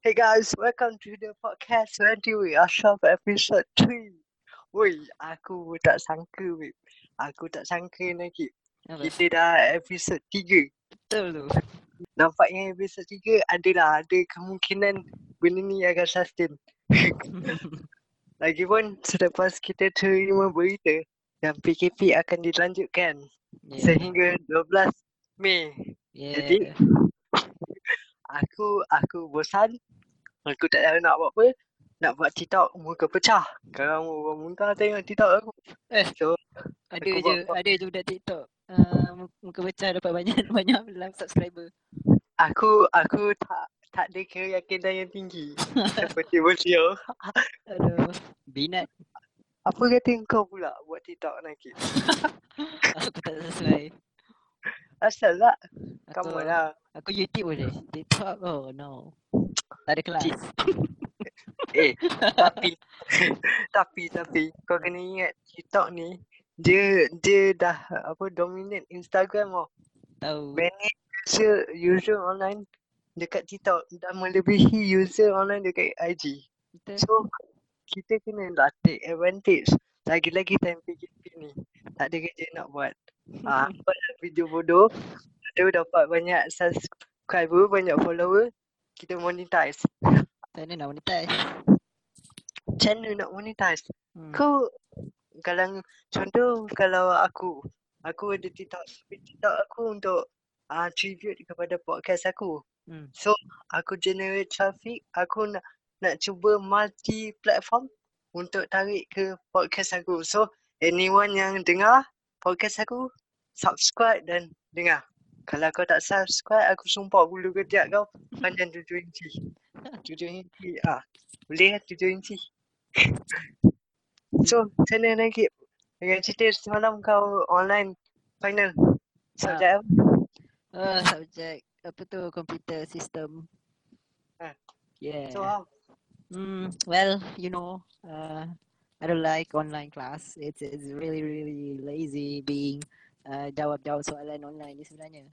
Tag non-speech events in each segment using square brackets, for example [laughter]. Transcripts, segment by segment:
Hey guys, welcome to the podcast Randy Ashraf episode 3. Woi, aku tak sangka weh. Aku tak sangka lagi. Kita dah episode 3. Betul tu. Nampaknya episode 3 adalah ada kemungkinan benda ni akan sustain. [laughs] Lagipun selepas kita terima berita yang PKP akan dilanjutkan yeah. sehingga 12 Mei. yeah. jadi- Aku aku bosan. Aku tak tahu nak buat apa. Nak buat TikTok muka pecah. Sekarang orang muntah tengok TikTok aku. Eh. So ada aku je buat- ada je budak TikTok. Uh, muka pecah dapat banyak [laughs] banyak live subscriber. aku aku tak tak ada keyakinan yang tinggi. [laughs] Seperti beliau. Aduh. Binat. Apa kata kau pula buat TikTok nanti? [laughs] Aku tak sesuai. Asal. Aku, Kamu lah. aku YouTube boleh. TikTok oh no. Tak ada kelas. [laughs] Eh, tapi [laughs] tapi tapi kau kena ingat TikTok ni dia dia dah apa dominate Instagram tau. Tahu. Many user user online dekat TikTok dah melebihi user online dekat IG. Betul. So kita kena lah take advantage lagi-lagi time PKP ni. Tak ada kerja nak buat. Ah, [laughs] buat video bodoh. Ada dapat banyak subscriber, banyak follower. Kita monetize. Tak ada nak monetize. Channel nak monetize. Hmm. Kau kalau contoh kalau aku aku ada TikTok TikTok aku untuk uh, tribute kepada podcast aku. Hmm. So aku generate traffic, aku nak nak cuba multi platform untuk tarik ke podcast aku. So anyone yang dengar podcast aku subscribe dan dengar. Kalau kau tak subscribe aku sumpah bulu ketiak kau panjang 7 inci. 7 inci ah. Boleh lah 7 inci. so macam mana lagi dengan cerita semalam kau online final subjek apa? Uh, subjek apa tu computer system. Ah. Yeah. So how? Mm, well, you know, uh, I don't like online class. It's it's really really lazy being uh, jawab-jawab soalan online ni sebenarnya.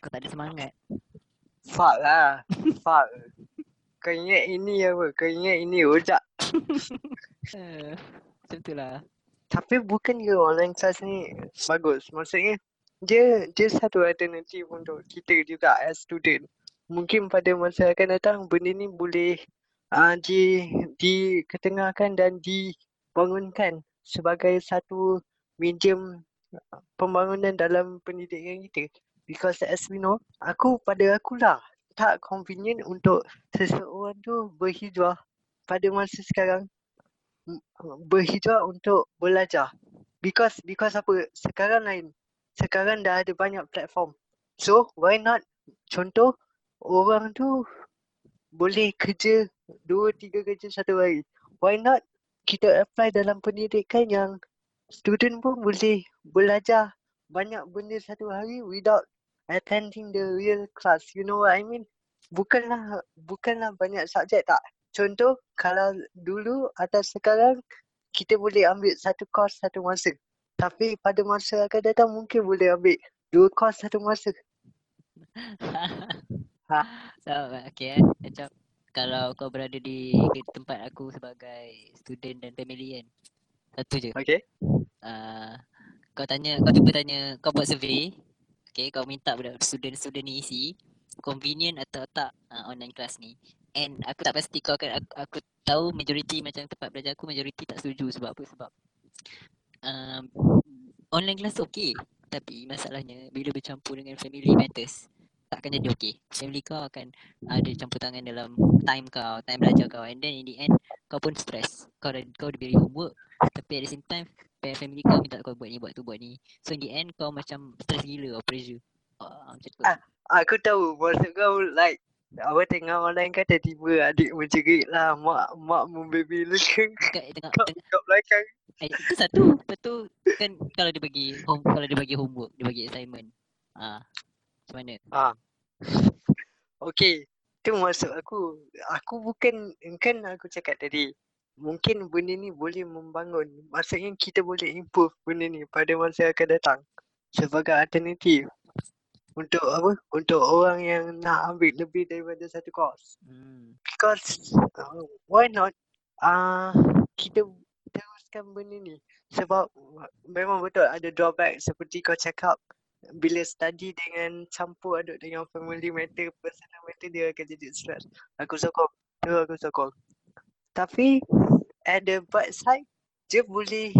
Kau tak ada semangat. Fuck lah. Fuck. Kau ingat ini apa? Kau ingat ini ojak. Uh, macam tu lah. Tapi bukan ke online class ni bagus. Maksudnya dia dia satu alternatif untuk kita juga as student. Mungkin pada masa akan datang benda ni boleh uh, di diketengahkan dan dibangunkan sebagai satu medium pembangunan dalam pendidikan kita. Because as we know, aku pada akulah tak convenient untuk seseorang tu berhijrah pada masa sekarang berhijrah untuk belajar. Because because apa? Sekarang lain. Sekarang dah ada banyak platform. So why not contoh orang tu boleh kerja dua tiga kerja satu hari. Why not kita apply dalam pendidikan yang student pun boleh belajar banyak benda satu hari without attending the real class. You know what I mean? Bukanlah bukanlah banyak subjek tak. Contoh kalau dulu atau sekarang kita boleh ambil satu course satu masa. Tapi pada masa akan datang mungkin boleh ambil dua course satu masa. [laughs] Ha. so, okay eh. Macam kalau kau berada di, tempat aku sebagai student dan family kan. Satu je. Okay? Uh, kau tanya, kau cuba tanya, kau buat survey. Okay, kau minta budak student-student ni isi convenient atau tak uh, online class ni. And aku tak pasti kau akan, aku, aku tahu majoriti macam tempat belajar aku majoriti tak setuju sebab apa? Sebab um, online class okay. Tapi masalahnya bila bercampur dengan family matters takkan jadi okay. Family kau akan ada campur tangan dalam time kau, time belajar kau and then in the end kau pun stress. Kau dah kau diberi homework tapi at the same time pa- family kau minta kau buat ni buat tu buat ni. So in the end kau macam stress gila or pressure. Uh, macam tu. Ah. Aku tahu maksud kau like apa tengah online kan tiba-tiba adik menjerit lah mak mak membaby lekeng Dekat tengah, kat, tengah kat belakang. eh, itu satu. Lepas tu kan kalau dia bagi home kalau dia bagi homework, dia bagi assignment. Ah. Macam mana? Ah. Okay. Tu maksud aku. Aku bukan kan aku cakap tadi. Mungkin benda ni boleh membangun. Maksudnya kita boleh improve benda ni pada masa akan datang. Sebagai alternatif. untuk apa? Untuk orang yang nak ambil lebih daripada satu course. Hmm. Because uh, why not uh, kita teruskan benda ni sebab memang betul ada drawback seperti kau cakap bila study dengan campur aduk dengan family matter, personal matter dia akan jadi stress. Aku sokong. Tu aku sokong. Tapi at the bright side dia boleh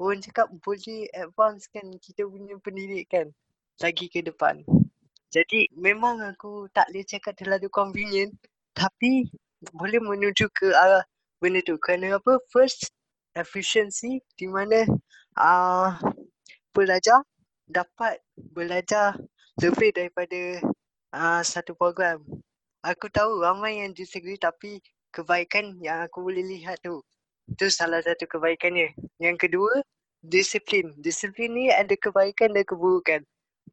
orang cakap boleh advance kan kita punya pendidikan lagi ke depan. Jadi memang aku tak boleh cakap terlalu convenient tapi boleh menuju ke arah benda tu. Kerana apa? First, efficiency di mana uh, pelajar dapat belajar lebih daripada uh, satu program. Aku tahu ramai yang disagree tapi kebaikan yang aku boleh lihat tu. Itu salah satu kebaikannya. Yang kedua, disiplin. Disiplin ni ada kebaikan dan keburukan.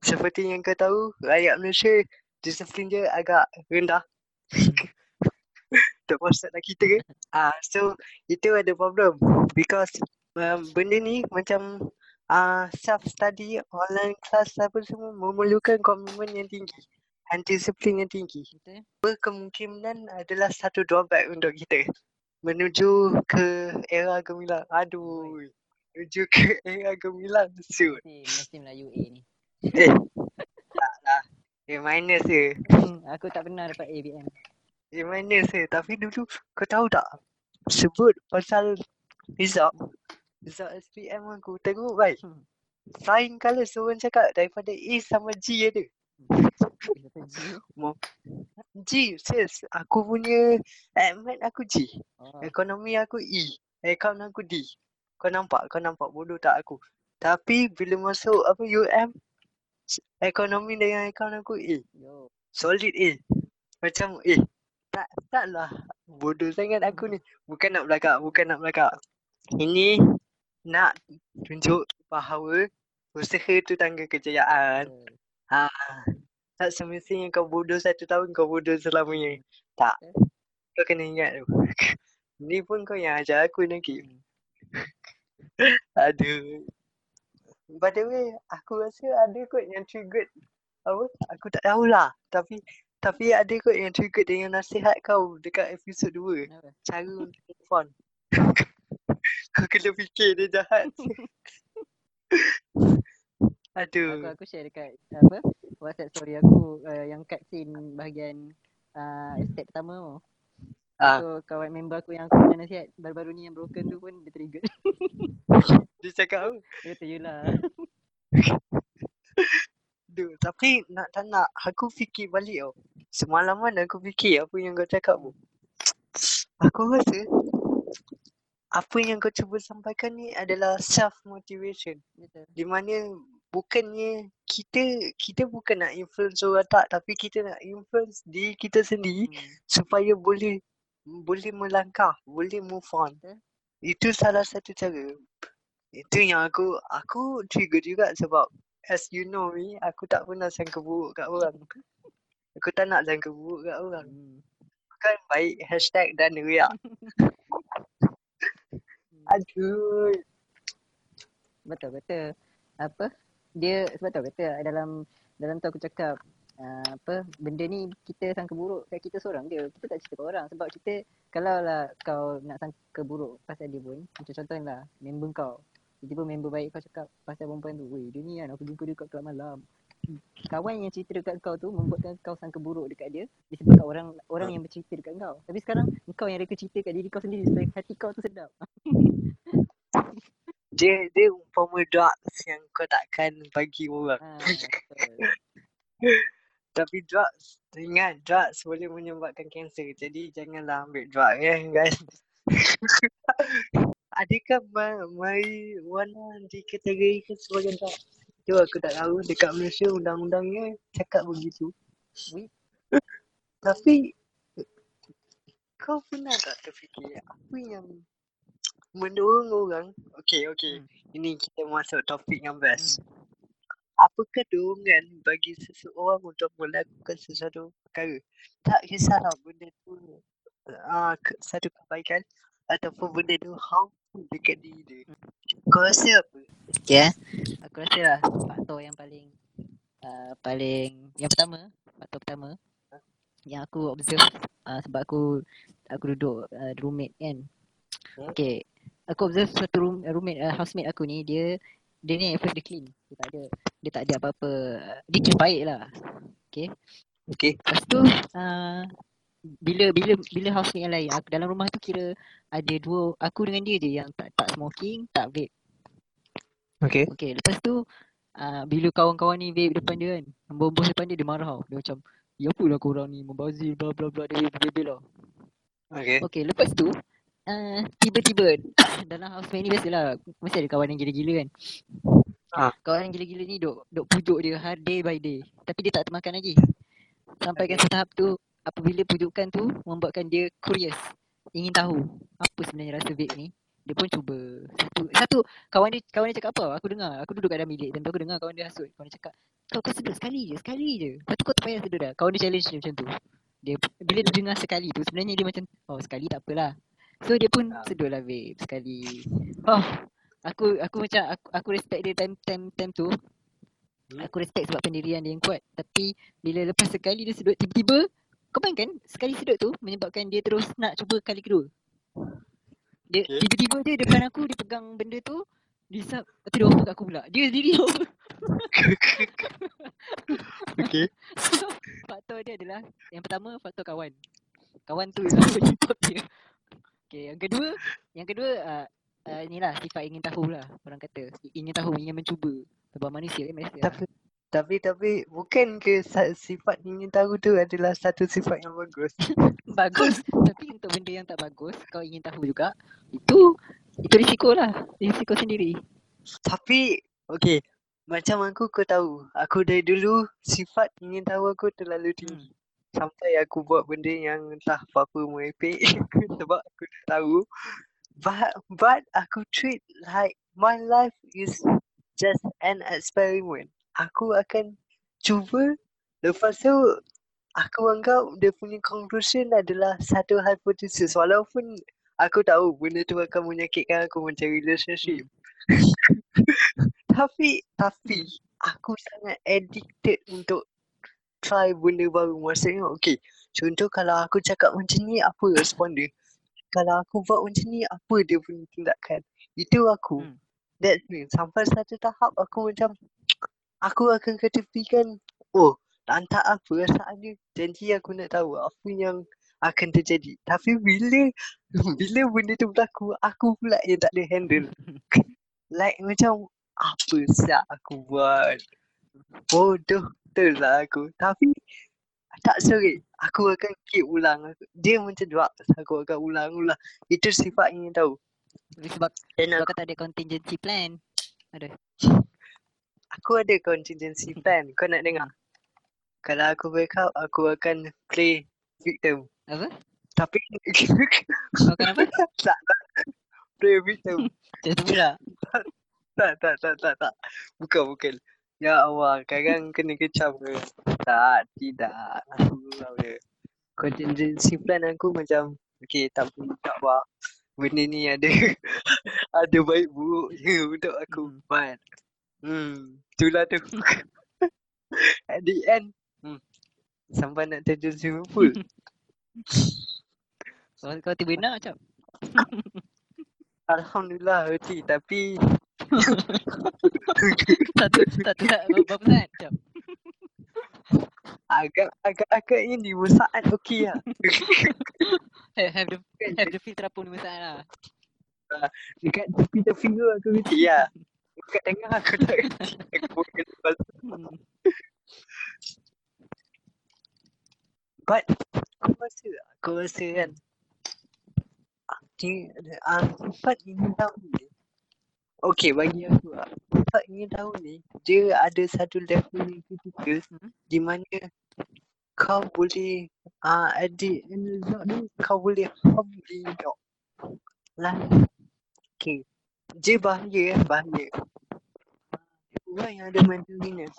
Seperti yang kau tahu, rakyat Malaysia disiplin dia agak rendah. [laughs] tak pasal nak kita ke? Ah, so itu ada problem because um, benda ni macam uh, self study online class apa semua memerlukan komitmen yang tinggi dan disiplin yang tinggi. Betul. Berkemungkinan adalah satu drawback untuk kita menuju ke era gemilang. Aduh. Menuju ke era gemilang. Shoot. Mesti, Melayu A ni. Eh. tak lah. Eh minus je. Aku tak pernah dapat ABM. Eh minus je. Tapi dulu kau tahu tak? Sebut pasal result. Result SPM aku. Tengok baik. Hmm. Flying colours orang cakap daripada A sama G ada. Kata G. [laughs] G sis. Aku punya admin aku G. Oh. Ekonomi aku E. Account aku D. Kau nampak? Kau nampak bodoh tak aku? Tapi bila masuk apa UM ekonomi dengan account aku A. Yo. Solid A. Macam eh tak taklah bodoh sangat aku ni. Bukan nak belakang, bukan nak belakang. Ini nak tunjuk bahawa usaha tu tangga kejayaan. Betul. Ha. Tak semestinya kau bodoh satu tahun kau bodoh selamanya. Tak. Kau kena ingat tu. [laughs] Ni pun kau yang ajar aku lagi. [laughs] Aduh. By the way, aku rasa ada kot yang triggered apa? Aku tak tahulah. Tapi tapi ada kot yang triggered dengan nasihat kau dekat episod 2. Kenapa? Cara untuk move on. [laughs] kau kena fikir dia jahat. Aduh. Aku aku share dekat apa? WhatsApp story aku uh, yang cut scene bahagian uh, step pertama tu. Ah. So kawan member aku yang aku kena nasihat baru-baru ni yang broken tu pun dia trigger. [laughs] Dia cakap apa? Dia kata yelah. [laughs] Aduh, tapi nak tak nak aku fikir balik tau. Semalaman aku fikir apa yang kau cakap tu. [tsk] Aku rasa apa yang kau cuba sampaikan ni adalah self motivation. Betul. Di mana bukannya kita kita bukan nak influence orang tak tapi kita nak influence diri kita sendiri Hmm. supaya boleh boleh melangkah, boleh move on. Betul. Itu salah satu cara. Itu yang aku aku trigger juga sebab as you know me, aku tak pernah sangka buruk kat orang. Aku tak nak sangka buruk kat orang. Hmm. Kan baik hashtag dan riak. [laughs] Aduh. Betul betul. Apa? Dia sebab tu kata dalam dalam tu aku cakap uh, apa benda ni kita sangka buruk kat kita seorang dia. Kita tak cerita kat orang sebab kita kalau lah kau nak sangka buruk pasal dia pun macam contohnya lah member kau. Tiba-tiba member baik kau cakap pasal perempuan tu. Weh dia ni kan aku jumpa dia kat kelab malam. Kawan yang cerita dekat kau tu membuatkan kau sangka buruk dekat dia disebabkan orang orang yang bercerita dekat kau. Tapi sekarang kau yang reka cerita kat diri kau sendiri supaya hati kau tu sedap. [laughs] Dia dia umpama drugs yang kau takkan bagi orang. Ha. [laughs] Tapi drugs, ingat drugs boleh menyebabkan kanser. Jadi janganlah ambil drugs ya guys. Adakah ma- marijuana dikategorikan sebagai drugs? Tu aku tak tahu dekat Malaysia undang-undangnya cakap begitu. Wih, [laughs] Tapi kau pernah tak terfikir apa yang mendorong orang Okay okay Hmm. Ini kita masuk topik yang best Apakah dorongan bagi seseorang untuk melakukan sesuatu perkara Tak kisahlah benda tu uh, Satu kebaikan Ataupun benda tu harmful dekat diri dia Kau rasa apa? Okay eh. Aku rasa lah faktor yang paling uh, paling yang pertama, faktor pertama yang aku observe uh, sebab aku aku duduk uh, roommate kan. Hmm. Okay, aku observe satu room, roommate uh, housemate aku ni dia dia ni at first dia clean. Dia tak ada dia tak ada apa-apa. Dia kira baik lah. Okay. Okay. Lepas tu uh, bila bila bila housemate yang lain aku dalam rumah tu kira ada dua aku dengan dia je yang tak tak smoking, tak vape. Okay. Okay, lepas tu uh, bila kawan-kawan ni vape depan dia kan, bos depan dia dia marah tau. Dia macam, ya apalah korang ni membazir bla bla bla dia bebel lah. Okay. Okay, lepas tu uh, [laughs] tiba-tiba [coughs] dalam housemate ni biasalah mesti ada kawan yang gila-gila kan. Ah. Kawan yang gila-gila ni duk duk pujuk dia hari day by day. Tapi dia tak termakan lagi. Sampaikan Okay. setahap tu apabila pujukan tu membuatkan dia curious. Ingin tahu apa sebenarnya rasa vape ni. Dia pun cuba. Satu satu kawan dia kawan dia cakap apa? Aku dengar. Aku duduk kat dalam bilik dan aku dengar kawan dia hasut. Kawan dia cakap, "Kau kau sedut sekali je, sekali je." Lepas tu kau tak payah sedut dah. Kawan dia challenge dia macam tu. Dia bila dia dengar sekali tu sebenarnya dia macam, "Oh, sekali tak apalah." So dia pun Ah. sedut lah vape sekali. Oh, aku aku macam aku, aku respect dia time time time tu. Hmm. Aku respect sebab pendirian dia yang kuat. Tapi bila lepas sekali dia sedut tiba-tiba kau bayangkan sekali sedut tu menyebabkan dia terus nak cuba kali kedua. Dia Okay. tiba-tiba dia depan aku dia pegang benda tu dia sap lepas tu dia kat aku pula. Dia sendiri offer. [laughs] okay. So, [laughs] faktor dia adalah yang pertama faktor kawan. Kawan tu yang menyebab dia. Okay, yang kedua, yang kedua uh, uh, inilah sifat ingin tahu lah orang kata. Ingin tahu, ingin mencuba. Sebab manusia kan biasa. Tapi tapi tapi bukan ke sifat ingin tahu tu adalah satu sifat yang bagus. [laughs] bagus. Tapi untuk benda yang tak bagus, kau ingin tahu juga, itu itu risiko lah. Risiko sendiri. Tapi okay. Macam aku kau tahu, aku dari dulu sifat ingin tahu aku terlalu tinggi. Hmm. Sampai aku buat benda yang entah apa-apa merepek [laughs] sebab aku dah tahu. But, but aku treat like my life is just an experiment. Aku akan cuba lepas tu aku anggap dia punya conclusion adalah satu hypothesis walaupun aku tahu benda tu akan menyakitkan aku macam relationship. [laughs] tapi tapi aku sangat addicted untuk try benda baru. Maksudnya okay, contoh kalau aku cakap macam ni apa respon dia? Kalau aku buat macam ni apa dia punya tindakan? Itu aku. Hmm. That's me. Sampai satu tahap aku macam aku akan ketepikan oh tak apa perasaan dia. Janji aku nak tahu apa yang akan terjadi. Tapi bila [laughs] bila benda tu berlaku, aku pula yang tak boleh handle. [laughs] like macam apa siap aku buat. Bodoh betul lah aku. Tapi tak serik. Aku akan keep ulang. Aku- Dia macam drugs. Aku akan ulang-ulang. Itu sifat ingin tahu. Sebab Dan kau aku, kata ada contingency plan. Ada. aku ada contingency plan. Kau nak dengar? Kalau aku break up, aku akan play victim. Apa? Tapi Kau akan apa? [laughs] tak, tak. Play victim. Macam tu pula. tak, tak, tak, tak, tak. Bukan, bukan. Ya Allah, kadang kena kecam ke? Tak, tidak. Aku tahu dia. Contingency plan aku macam, okay, tak apa, tak apa. Benda ni ada [laughs] ada baik buruk je untuk aku. Hmm. But, hmm, itulah tu. [laughs] At the end, hmm, sampai nak terjun swimming pool. [laughs] Kau, kau tiba nak macam. Alhamdulillah, reti. Tapi, Satu [laughs] satu tak berapa saat macam. agak agak agaknya lima saat okey lah. [laughs] Have, the have the feel terapung lima saat lah. Dekat tepi-tepi tu aku reti lah. Dekat tengah aku tak reti. Aku. Hmm. But aku rasa aku rasa kan dia ah, sifat ingin tahu ni Okay bagi aku lah Sifat ingin tahu ni Dia ada satu level yang kritikal Hmm. Di mana Kau boleh ah At the end result ni Kau boleh diri kau Lah Okay Dia bahaya kan bahaya. Orang yang ada mental illness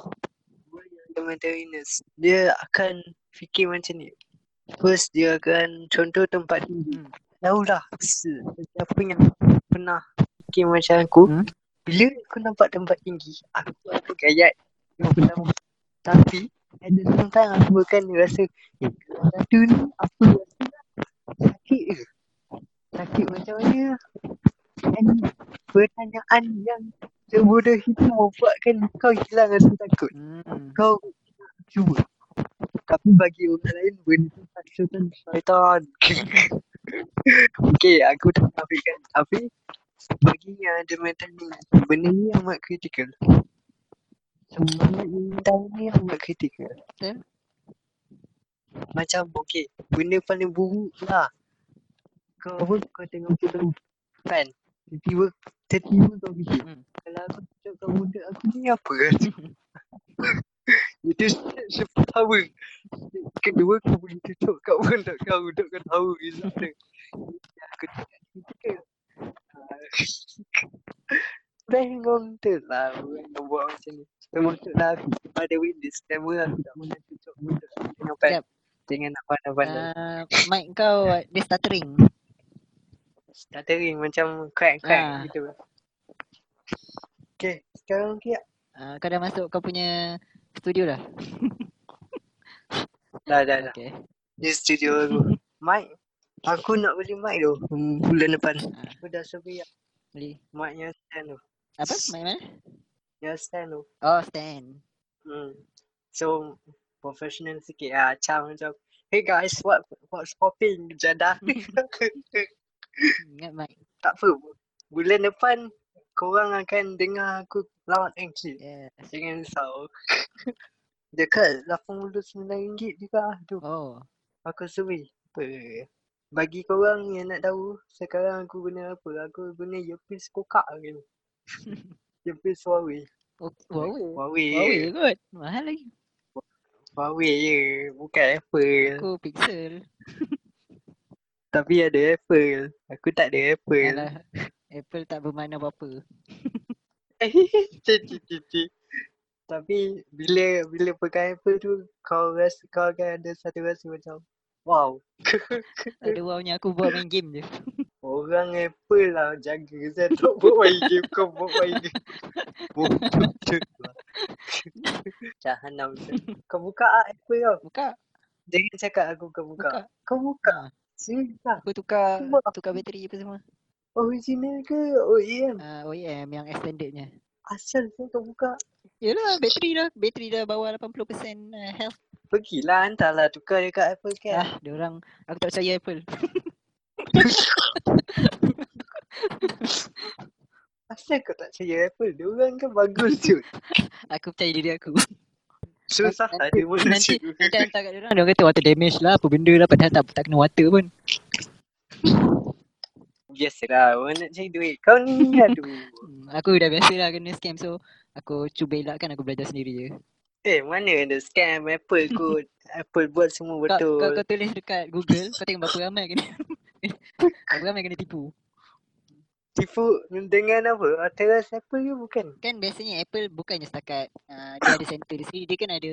Orang yang ada mental illness Dia akan fikir macam ni. First dia akan contoh tempat tinggi Hmm. Tahulah se- Siapa yang pernah fikir macam aku Hmm. Bila aku nampak tempat tinggi Aku akan gayat Tapi at the same time aku bukan rasa eh satu ni apa rasa sakit ke? Sakit macam mana? And pertanyaan yang sebodoh itu membuatkan kau hilang rasa takut. Hmm. Kau cuba. Tapi bagi orang lain benda tu faksutan syaitan. [laughs] okay, aku tak nafikan. Tapi bagi yang ada mental illness, benda ni amat kritikal. Semangat mental ni amat kritikal. Betul. Macam okay, benda paling buruk lah. Kau apa, kau tengok film fan. Tiba-tiba, tiba-tiba kau fikir, Hmm. kalau aku tunjuk kau budak aku ni apa rasa? [laughs] Itu se- pertama. Kedua, kau boleh tunjuk kat [laughs] budak kau, budak kau tahu result dia. Ya, Aku tak kritikal. [laughs] Kau betul lah yang buat macam ni. Termasuklah aku. Pada week disclaimer aku tak pernah tunjuk budak aku tengok fan. Jap. Jangan nak pandai-pandai. Uh, mic kau dia stuttering. Stuttering macam crack-crack Ah. gitu. Okay, sekarang okay Uh, kau dah masuk kau punya studio dah? Dah, dah, dah. Okay. Ni studio aku. [laughs] mic. Aku nak beli mic tu hmm, bulan depan. Ah. Aku dah survey lah. Boleh. mic yang stand tu. Apa? Mic mana? Yang stand tu. Oh, stand. Hmm. So, professional sikit lah. Macam macam, hey guys, what what's popping? Jadah. [laughs] Ingat mic. tak apa. Bulan depan, korang akan dengar aku loud and clear. Yes. Jangan risau. [laughs] Dekat RM89 juga tu. Oh. Aku survey. Apa? Bagi korang yang nak tahu sekarang aku guna apa? Aku guna earpiece kokak ni. [laughs] earpiece Huawei. Oh, Huawei. Huawei. Huawei kot. Mahal lagi. Huawei je. Bukan Apple. Aku Pixel. [laughs] Tapi ada Apple. Aku tak ada Apple. Alah. Apple tak bermakna apa-apa. [laughs] Tapi bila bila pegang Apple tu kau rasa kau akan ada satu rasa macam wow. [laughs] Ada wownya aku buat main game je. [laughs] Orang Apple lah jaga saya tak buat main game kau buat main game. [laughs] Bodoh je lah. Jahanam. Kau buka ah Apple kau. Buka. Jangan cakap aku kau buka. Buka. Kau buka. Ha. Serius lah. Aku tukar Cuba. tukar bateri apa semua. Original ke OEM? Uh, OEM yang extendednya. Asal kau buka. Yelah bateri dah. Bateri dah bawah 80% uh, health. Pergilah hantarlah tukar dekat Apple Care. Ah, dia orang aku tak percaya Apple. [laughs] Asal kau tak percaya Apple? Dia orang kan bagus je. Aku percaya diri aku. Susah nanti, ada manusia. nanti, nanti hantar kat dia orang, dia orang kata water damage lah, apa benda lah padahal tak, tak kena water pun. Biasalah orang nak cari duit. Kau ni aduh. [laughs] Aku dah biasa lah kena scam so aku cuba elakkan aku belajar sendiri je. Eh mana ada scam Apple kot. [laughs] Apple buat semua Kau, betul. kau, kau tulis dekat Google, kau tengok berapa ramai kena [laughs] berapa ramai kena tipu. Tipu dengan apa? Atas Apple ke bukan? Kan biasanya Apple bukannya setakat uh, dia ada center dia sendiri, dia kan ada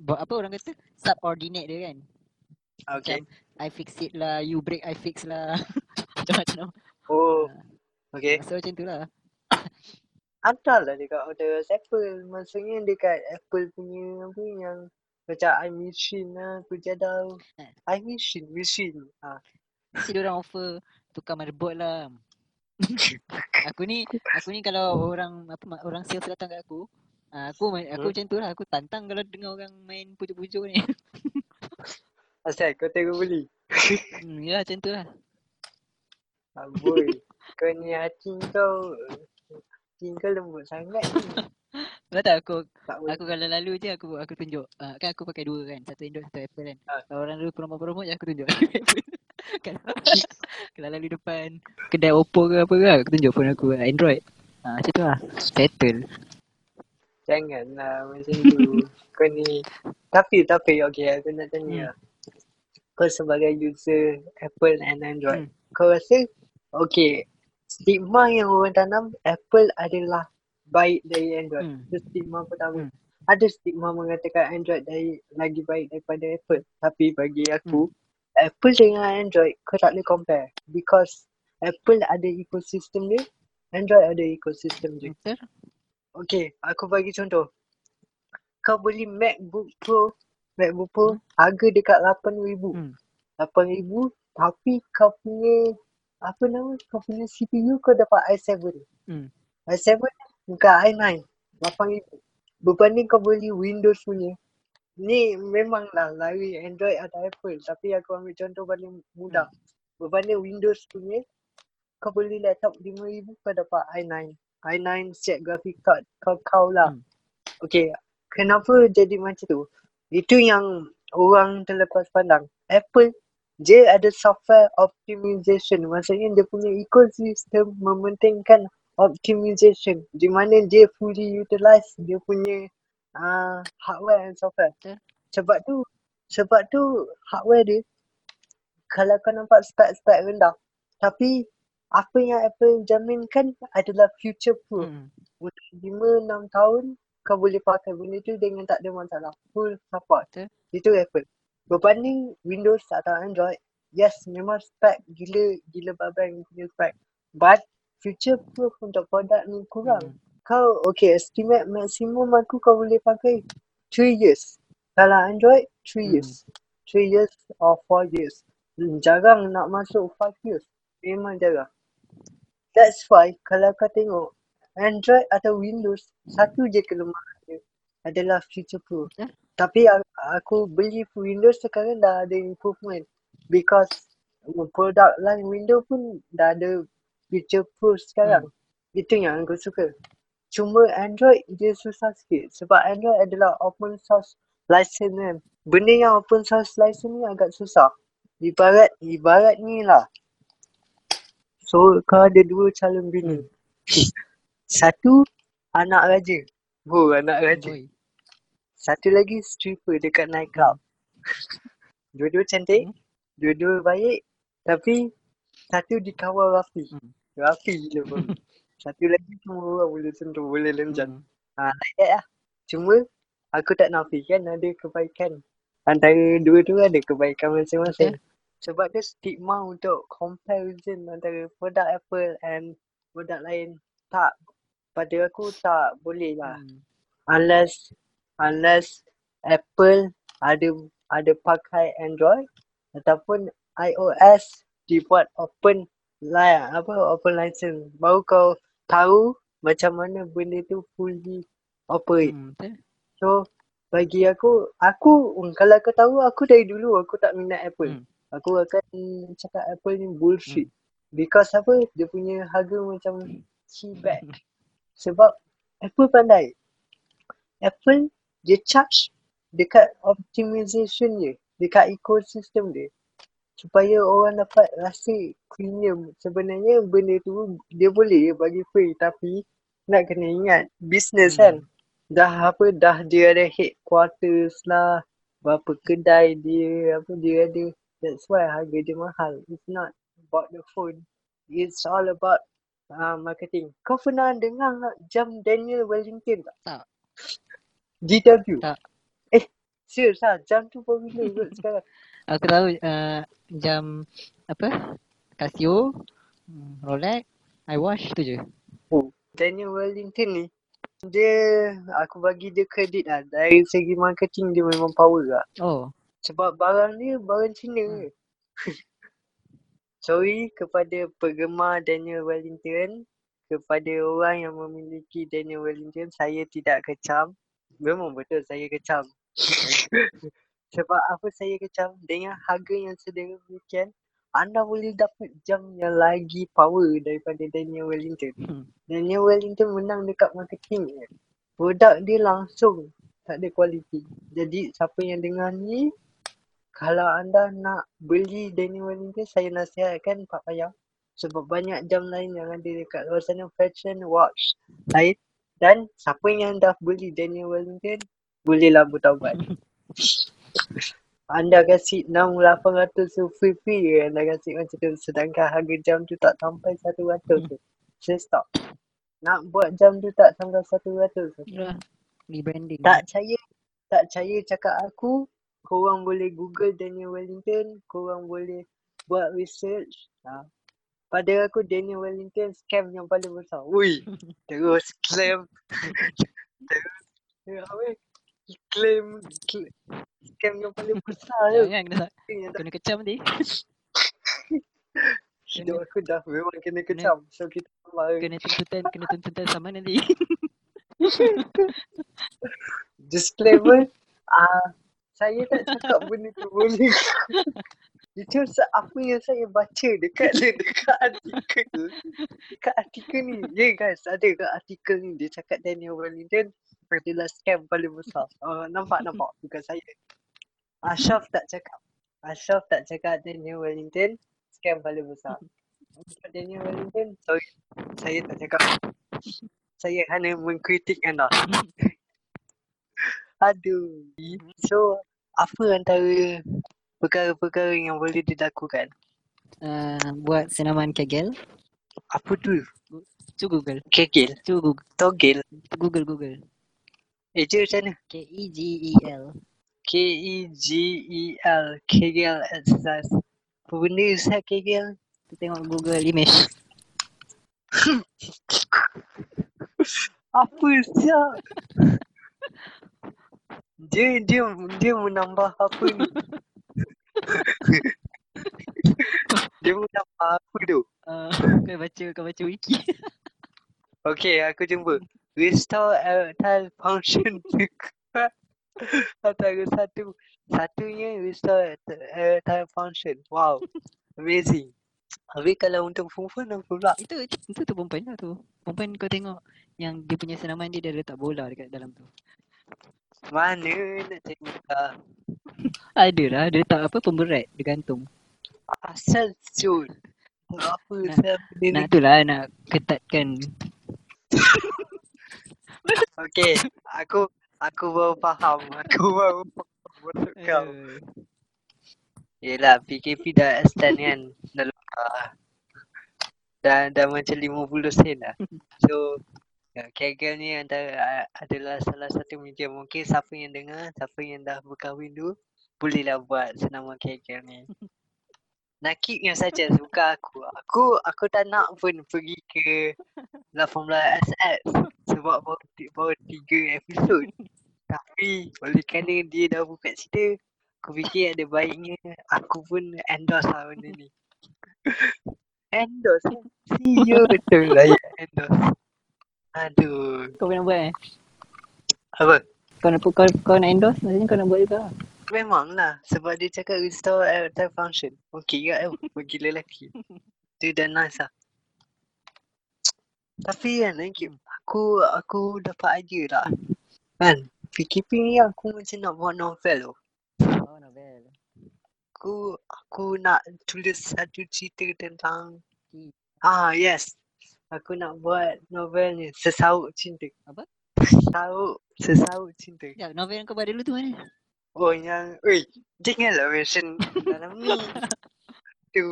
buat apa orang kata subordinate dia kan. Okay. Macam I fix it lah, you break I fix lah. [laughs] Macam-macam. Oh. Okay. So macam tu lah. Ada lah dekat atas Apple. Maksudnya dekat Apple punya apa yang macam iMachine lah. Aku jadah. Eh. iMachine. Machine. Ha. Mesti orang offer tukar motherboard lah. [laughs] aku ni aku ni kalau orang apa orang sales datang kat aku, ah, aku aku Hmm. macam tu lah, aku tantang kalau dengar orang main pujuk-pujuk ni. [laughs] Asal kau tengok beli. hmm, ya macam tu lah. Amboi. kau ni hati kau. Hati kau lembut sangat ni. [laughs] Tak aku Tak aku kalau lalu je aku aku tunjuk uh, kan aku pakai dua kan, satu Android satu Apple kan. Ah. Kalau orang lalu promo-promo je aku tunjuk [laughs] kalau, [laughs] kalau lalu depan kedai Oppo ke apa ke aku tunjuk phone aku Android. Ah macam tu lah. Settle. Janganlah macam tu. kau ni. Tapi, tapi okay aku nak tanya. Hmm. Kau sebagai user Apple and Android. Hmm. Kau rasa okay. Stigma yang orang tanam Apple adalah baik dari Android. Hmm. Itu stigma pertama. Hmm. Ada stigma mengatakan Android dari, lagi baik daripada Apple. Tapi bagi aku, Hmm. Apple dengan Android kau tak boleh compare. Because Apple ada ekosistem dia, Android ada ekosistem dia. Betul? Okay, aku bagi contoh. kau beli MacBook Pro, MacBook Pro harga dekat 8000. Hmm. 8000 tapi kau punya apa nama kau punya CPU kau dapat i7. Hmm. i7 bukan i9 8000. Berbanding kau beli Windows punya. Ni memanglah lari Android atau Apple tapi aku ambil contoh paling mudah. Berbanding Windows punya kau beli laptop 5000 kau dapat i9. i9 set graphic card kau kau lah. Hmm. Okay, kenapa jadi macam tu? Itu yang orang terlepas pandang. Apple dia ada software optimization. Maksudnya dia punya ecosystem mementingkan optimization. Di mana dia fully utilize dia punya uh, hardware and software. Sebab tu sebab tu hardware dia kalau kau nampak spek-spek rendah tapi apa yang Apple jaminkan adalah future proof. Hmm. Untuk 5 6 tahun kau boleh pakai benda tu dengan tak ada masalah. Full support. Betul. Itu Apple. Berbanding Windows atau Android, yes memang spek gila gila babang punya spek. But future proof untuk produk ni kurang. Hmm. Kau okay estimate maksimum aku kau boleh pakai 3 years. Kalau Android 3 Hmm. years. 3 years or 4 years. Hmm, Jarang nak masuk 5 years. Memang jarang. That's why kalau kau tengok Android atau Windows satu je kelemahan dia adalah future proof. Betul. Tapi aku beli Windows sekarang dah ada improvement because produk lain Windows pun dah ada future proof sekarang. Itu yang aku suka. Cuma Android dia susah sikit sebab Android adalah open source license kan. Benda yang open source license ni agak susah. Ibarat ibarat ni lah. So kau ada dua calon bini. [laughs] Satu anak raja. Oh anak raja. Oi. Satu lagi stripper dekat nightclub. [laughs] Dua-dua cantik, Hmm. dua-dua baik tapi satu dikawal Rafi. Hmm. Rafi gila pun. [laughs] Satu lagi semua orang boleh sentuh, boleh lencat. Hmm. Ha, like that lah. Cuma aku tak nafikan ada kebaikan. Antara dua tu ada kebaikan masing-masing. Sebab dia stigma untuk comparison antara produk Apple and produk lain. Tak. Pada aku tak boleh lah. Hmm. Unless unless Apple ada ada pakai Android ataupun iOS dibuat open lah apa open license baru kau tahu macam mana benda tu fully operate. Hmm. Betul. So bagi aku aku mm, kalau kau tahu aku dari dulu aku tak minat Apple. Hmm. Aku akan cakap Apple ni bullshit. Because apa dia punya harga macam cheapback. Sebab Apple pandai. Apple dia charge dekat optimization dia, dekat ecosystem dia. Supaya orang dapat rasa premium. Sebenarnya benda tu dia boleh bagi free tapi nak kena ingat business kan. Hmm. Dah apa dah dia ada headquarters lah. Berapa kedai dia, apa dia ada. That's why harga dia mahal. It's not about the phone. It's all about uh, marketing. Kau pernah dengar tak jam Daniel Wellington tak? Tak. GW. Tak. Eh, serius lah. Jam tu popular [laughs] kot sekarang. Aku tahu uh, jam apa? Casio, hmm, Rolex, iWatch tu je. Oh. Daniel Wellington ni, dia, aku bagi dia kredit lah. Dari segi marketing dia memang power lah. Oh. Sebab barang dia barang Cina Hmm. je. [laughs] Sorry kepada penggemar Daniel Wellington. Kepada orang yang memiliki Daniel Wellington, saya tidak kecam. Memang betul saya kecam. [laughs] Sebab apa saya kecam? Dengan harga yang sedemikian, anda boleh dapat jam yang lagi power daripada Daniel Wellington. Hmm. Daniel Wellington menang dekat marketing je. Produk dia langsung tak ada kualiti. Jadi siapa yang dengar ni kalau anda nak beli Daniel Wellington saya nasihatkan tak payah. Sebab banyak jam lain yang ada dekat luar sana fashion watch lain. Dan siapa yang dah beli Daniel Wellington bolehlah bertaubat. [laughs] anda kasih 6-800 tu free-free je anda kasih macam tu. Sedangkan harga jam tu tak sampai 100 tu. Saya stop. Nak buat jam tu tak sampai 100 tu. Rebranding. Tak percaya, tak percaya cakap aku, korang boleh google Daniel Wellington, korang boleh buat research. Ha. Pada aku Daniel Wellington scam yang paling besar. Ui, [laughs] terus scam. [laughs] terus, apa? Claim, claim scam yang paling besar. Jangan kena kena kecam nanti. [laughs] hidup aku dah memang kena Kena- kecam. So kita sabar. Kena tuntutan kena tuntutan sama nanti. Disclaimer, ah saya tak cakap benda tu boleh. Itu se- apa yang saya baca dekat [laughs] dekat artikel. Dekat artikel ni. Ya yeah, guys, ada kat artikel ni. Dia cakap Daniel Wellington adalah scam paling besar. Uh, nampak, nampak. Bukan [laughs] saya. Ashraf tak cakap. Ashraf tak cakap Daniel Wellington scam paling besar. Daniel Wellington, sorry. Saya tak cakap. Saya hanya mengkritik anda. [laughs] Aduh. So, apa antara perkara-perkara yang boleh dilakukan? Uh, buat senaman Kegel. Apa tu? Cu Google. Kegel, Cu Google. togel. Google Google. Eja macam mana? K E G E L. K-E-G-E-L. Kegel exercise. Apa benda Ustaz Kegel? Kita tengok Google image. [laughs] Apa siap? [laughs] Dia dia dia menambah apa ni? [laughs] [laughs] dia menambah apa tu? Uh, [laughs] kau baca kau baca wiki. [laughs] Okay, aku jumpa. Restore erectile function antara satu. Satunya restore erectile function. Wow. Amazing. Habis kalau untuk perempuan apa pula? itu itu tu perempuan lah tu. Perempuan kau tengok yang dia punya senaman dia dia letak bola dekat dalam tu. Mana nak tak? Ada lah dia letak apa pemberat dia gantung. Asal siul. Apa Nak- saya ni? Nak tu lah nak ketatkan. [laughs] Okay, aku aku baru faham. Aku baru faham maksud kau. Yelah, PKP dah extend kan. Dah uh, dah, dah macam 50 sen dah. [laughs] So, ya, Kegel ni antara adalah salah satu media mungkin siapa yang dengar, siapa yang dah berkahwin tu, bolehlah buat senaman Kegel ni. Nakiknya saja suka aku. Aku aku tak nak pun pergi ke 18SS sebab baru, baru 3 episod. Tapi oleh kerana dia dah buka cerita, aku fikir ada baiknya aku pun endorse lah benda ni. [laughs] endorse eh? CEO betul lah ya endorse. Aduh. kau pernah buat eh? Apa? Kau nak kau, kau nak endorse maksudnya kau nak buat juga. lah. Memang lah sebab dia cakap restore erectile function. Okey ke tu bagi lelaki. Tu dah nice lah. Tapi kan lagi aku aku dapat idea lah. Kan PKP ni aku macam nak buat novel tu. Oh novel. Aku aku nak tulis satu cerita tentang Hmm. ah yes. Aku nak buat novel ni Sesauk Cinta. Apa? Sesauk Sesauk Cinta. Ya, novel yang kau buat dulu tu mana? Oh yang Oi Janganlah mention dalam ni [laughs] Tu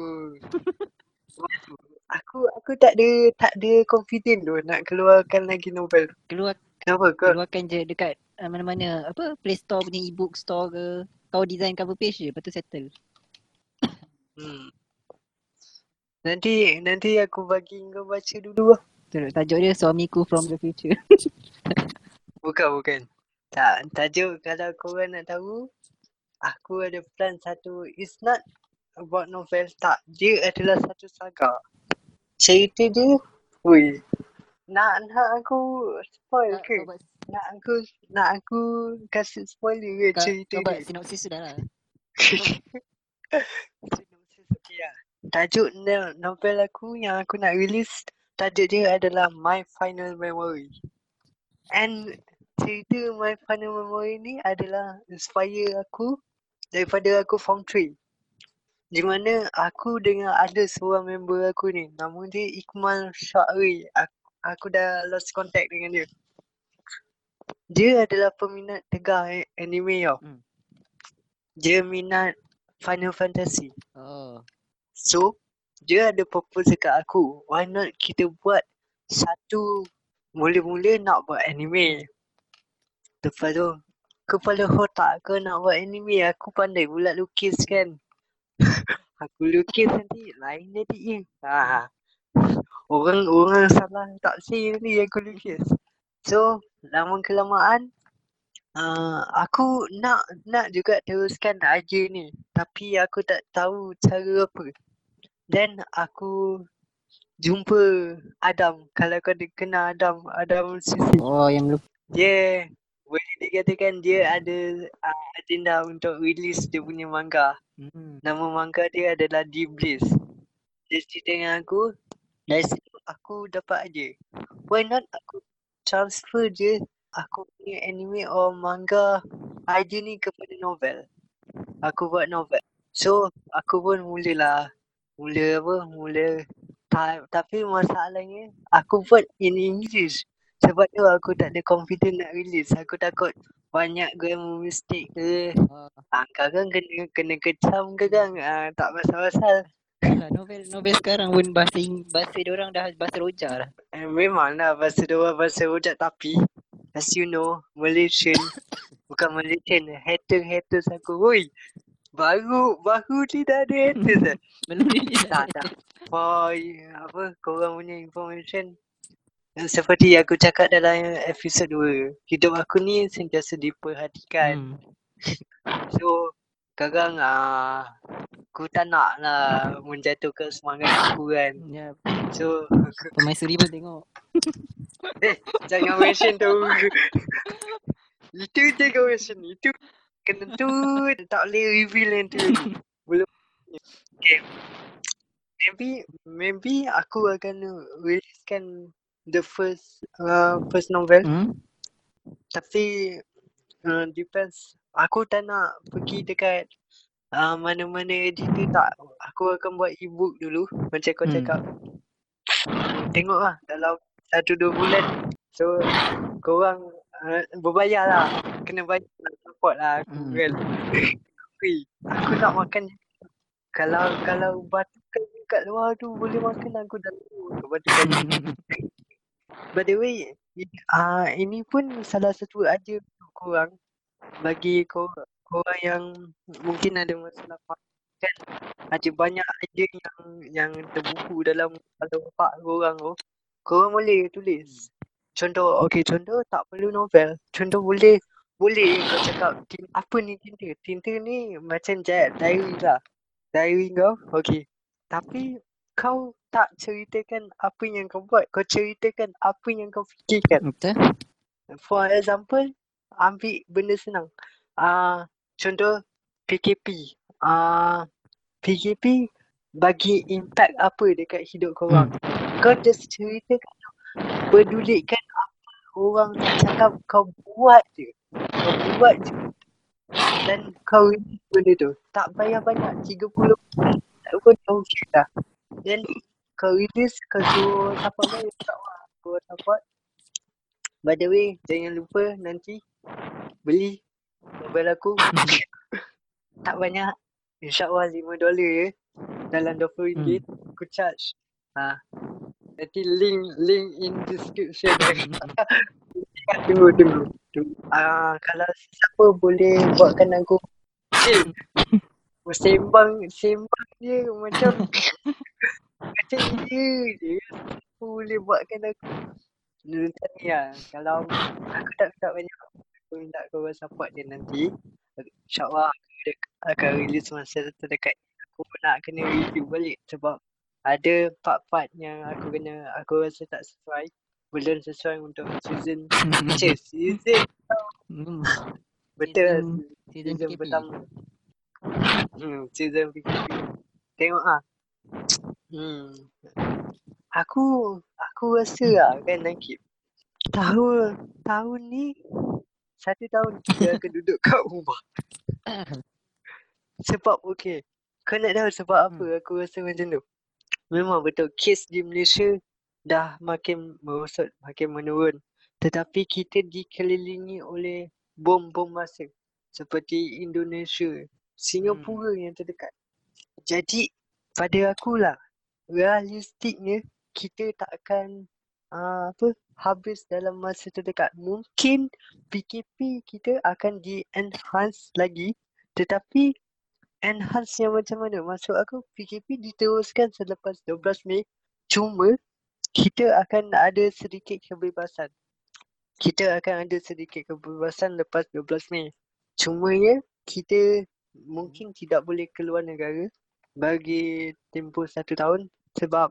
Aku aku tak ada tak ada confident tu nak keluarkan lagi novel. Keluar Kenapa kau? keluarkan je dekat uh, mana-mana apa Play Store punya e-book store ke. Kau design cover page je lepas tu settle. Hmm. Nanti nanti aku bagi kau baca dulu lah. Tu tajuk dia suamiku from the future. [laughs] Bukan bukan. Tak tajuk kalau korang nak tahu aku ada plan satu it's not about novel tak. Dia adalah satu saga. Cerita dia Ui Nak nak aku spoil Kau- ke? Kau buat, Nak aku nak aku kasih spoiler ke kau, cerita kau buat dia? sinopsis sudah lah. [laughs] Sinopsis okey lah. Tajuk no- novel aku yang aku nak release tajuk dia adalah My Final Memory. And cerita My Final Memory ni adalah inspire aku daripada aku form 3. Di mana aku dengan ada seorang member aku ni, nama dia Ikmal Syahri. Aku, aku dah lost contact dengan dia. Dia adalah peminat tegar anime tau. Hmm. Dia minat Final Fantasy. Oh. So, dia ada propose dekat aku. Why not kita buat satu mula-mula nak buat anime. Lepas tu, kepala otak ke nak buat anime. Aku pandai pula lukis kan. [laughs] aku lukis nanti lain jadi je. Ha. Orang orang salah tak say nanti aku lukis. So, lama kelamaan Uh, aku nak nak juga teruskan idea ni tapi aku tak tahu cara apa. Then aku jumpa Adam. Kalau kau ada kenal Adam, Adam Susi. Oh yang lupa. Dia boleh dikatakan dia ada uh, agenda untuk release dia punya manga. Hmm. Nama manga dia adalah The Bliss. Dia cerita dengan aku. Dari situ aku dapat aja. Why not aku transfer je aku punya anime or manga idea ni kepada novel. Aku buat novel. So aku pun mulalah. Mula apa? Mula ta- tapi masalahnya aku buat in English. Sebab tu aku tak ada confident nak release. Aku takut banyak grammar mistake ke. Oh, Ah, kadang kena kena kecam kadang ah, tak pasal-pasal. lah novel novel sekarang pun bahasa bahasa dia orang dah bahasa rojak lah. Eh, memanglah bahasa dua bahasa rojak tapi as you know Malaysian [laughs] bukan Malaysian hater-haters aku. Woi. Baru baru ni dah ada haters eh. Belum release tak tak. For apa korang punya information seperti aku cakap dalam episod 2 hidup aku ni sentiasa diperhatikan Hmm. [laughs] So kadang ah aku tak nak lah menjatuhkan semangat aku kan. Ya, So [laughs] permaisuri pun tengok. [laughs] eh jangan mention tu. Itu je kau mention. Itu kena tu tak boleh reveal yang tu. [laughs] Belum. Okay. Maybe maybe aku akan releasekan the first uh, first novel Hmm. tapi uh, depends aku tak nak pergi dekat uh, mana-mana editor tak aku akan buat ebook dulu macam kau Hmm. cakap tengok lah dalam satu dua bulan so korang uh, berbayar lah kena bayar lah support lah aku Hmm. kan Ui, aku nak makan kalau kalau batukan kat luar tu boleh makan aku dah tahu batukan [laughs] By the way, ah ini pun salah satu aja korang bagi korang, korang yang mungkin ada masalah faham kan ada banyak idea yang yang terbuku dalam kepala otak korang tu. Korang boleh tulis. Contoh, okey contoh tak perlu novel. Contoh boleh boleh kau cakap "Tin- apa ni tinta? Tinta ni macam jet, diary lah. Diary kau, okey. Tapi kau tak ceritakan apa yang kau buat. Kau ceritakan apa yang kau fikirkan. Betul? For example, ambil benda senang. Ah, uh, contoh PKP. Ah, uh, PKP bagi impact apa dekat hidup korang. Kau just ceritakan pedulikan apa orang cakap kau buat je. Kau buat je. Dan kau release benda tu. Tak bayar banyak. 30 tak pun okay dah. Then kau release kau suruh support main insyaAllah. Suruh support. By the way, jangan lupa nanti beli novel aku. [laughs] tak banyak. InsyaAllah 5 dolar je. Dalam RM20 ringgit aku charge. Ha. Nanti link link in description. [laughs] tunggu tunggu. Ah kalau siapa boleh buatkan aku sembang sembang dia macam macam dia je. Siapa boleh buatkan aku Macam ni lah. Kalau aku tak minta banyak aku minta kau support dia nanti. InsyaAllah aku akan release masa terdekat. Aku nak kena review balik sebab ada part-part yang aku kena aku rasa tak sesuai. Belum sesuai untuk season [laughs] Cik, season Hmm. betul Season season PKP. pertama. Hmm, season PKP. Tengok ah. Hmm. Aku aku rasa lah kan Nakib. Tahun tahun ni satu tahun kita [laughs] akan duduk kat rumah. [coughs] Sebab okey. Kau nak tahu sebab apa aku rasa macam tu? Memang betul kes di Malaysia dah makin merosot, makin menurun. Tetapi kita dikelilingi oleh bom-bom masa seperti Indonesia, Singapura yang terdekat. Jadi pada akulah realistiknya kita tak akan uh, apa habis dalam masa terdekat. Mungkin PKP kita akan di-enhance lagi tetapi enhance yang macam mana? Maksud aku PKP diteruskan selepas 12 Mei cuma kita akan ada sedikit kebebasan. kita akan ada sedikit kebebasan lepas 12 Mei. Cumanya kita mungkin tidak boleh keluar negara bagi tempoh satu tahun sebab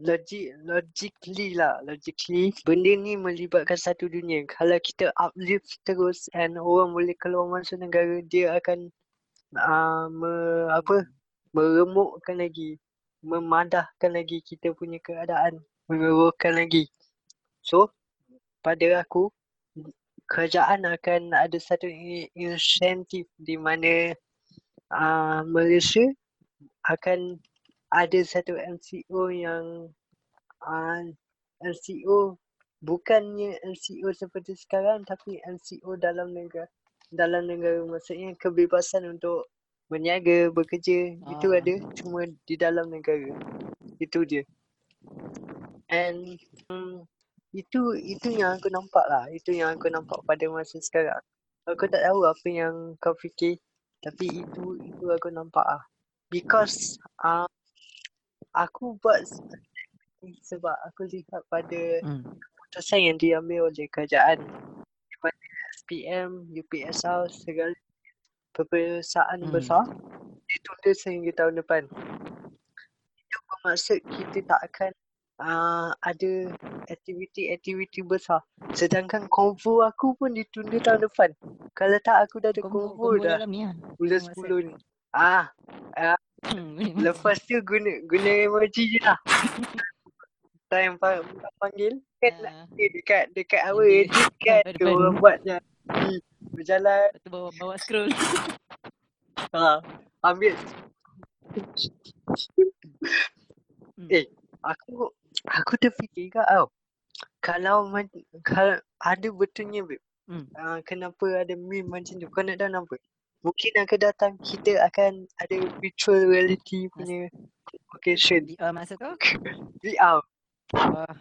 logik logically lah logically benda ni melibatkan satu dunia kalau kita uplift terus and orang boleh keluar masuk negara dia akan uh, me, apa meremukkan lagi memadahkan lagi kita punya keadaan mengeruhkan lagi so pada aku kerajaan akan ada satu insentif di mana uh, Malaysia akan ada satu MCO yang uh, MCO bukannya MCO seperti sekarang tapi MCO dalam negara dalam negara maksudnya kebebasan untuk berniaga, bekerja oh. itu ada cuma di dalam negara. Itu dia. And um, itu itu yang aku nampak lah. Itu yang aku nampak pada masa sekarang. Aku tak tahu apa yang kau fikir tapi itu itu aku nampak lah. Because uh, aku buat sebab aku lihat pada hmm. keputusan yang diambil oleh kerajaan SPM, UPSR segala perusahaan hmm. besar ditunda sehingga tahun depan. Itu bermaksud kita tak akan uh, ada aktiviti-aktiviti besar. Sedangkan konvo aku pun ditunda tahun depan. Kalau tak aku dah ada konvo dah. Lah. Bulan 10 ni. Ah, uh, Hmm. Lepas tu guna guna emoji je lah. [laughs] Time pang, panggil kan uh, dekat dekat apa edit kan tu orang buat je. Berjalan. Tu bawa bawa scroll. ha, [laughs] ambil. Hmm. Eh, aku aku terfikir kat tau. Kalau kalau ada betulnya babe. Hmm. Uh, kenapa ada meme macam tu? Kau nak tahu kenapa? mungkin akan datang kita akan ada virtual reality punya location. VR masa tu? VR. Uh.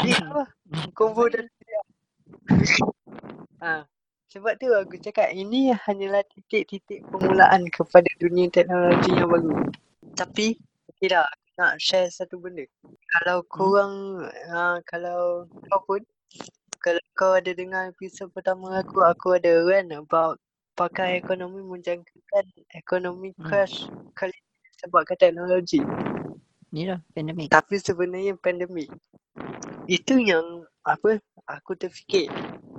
VR. Combo dan VR. ha. Sebab tu aku cakap ini hanyalah titik-titik permulaan kepada dunia teknologi yang baru. Tapi tidak nak share satu benda. Kalau korang, hmm. uh, kalau kau pun, kalau kau ada dengar episod pertama aku, aku ada rant about pakar ekonomi menjangkakan ekonomi hmm. crash hmm. kali sebabkan teknologi. Ni lah pandemik. Tapi sebenarnya pandemik. Itu yang apa aku terfikir.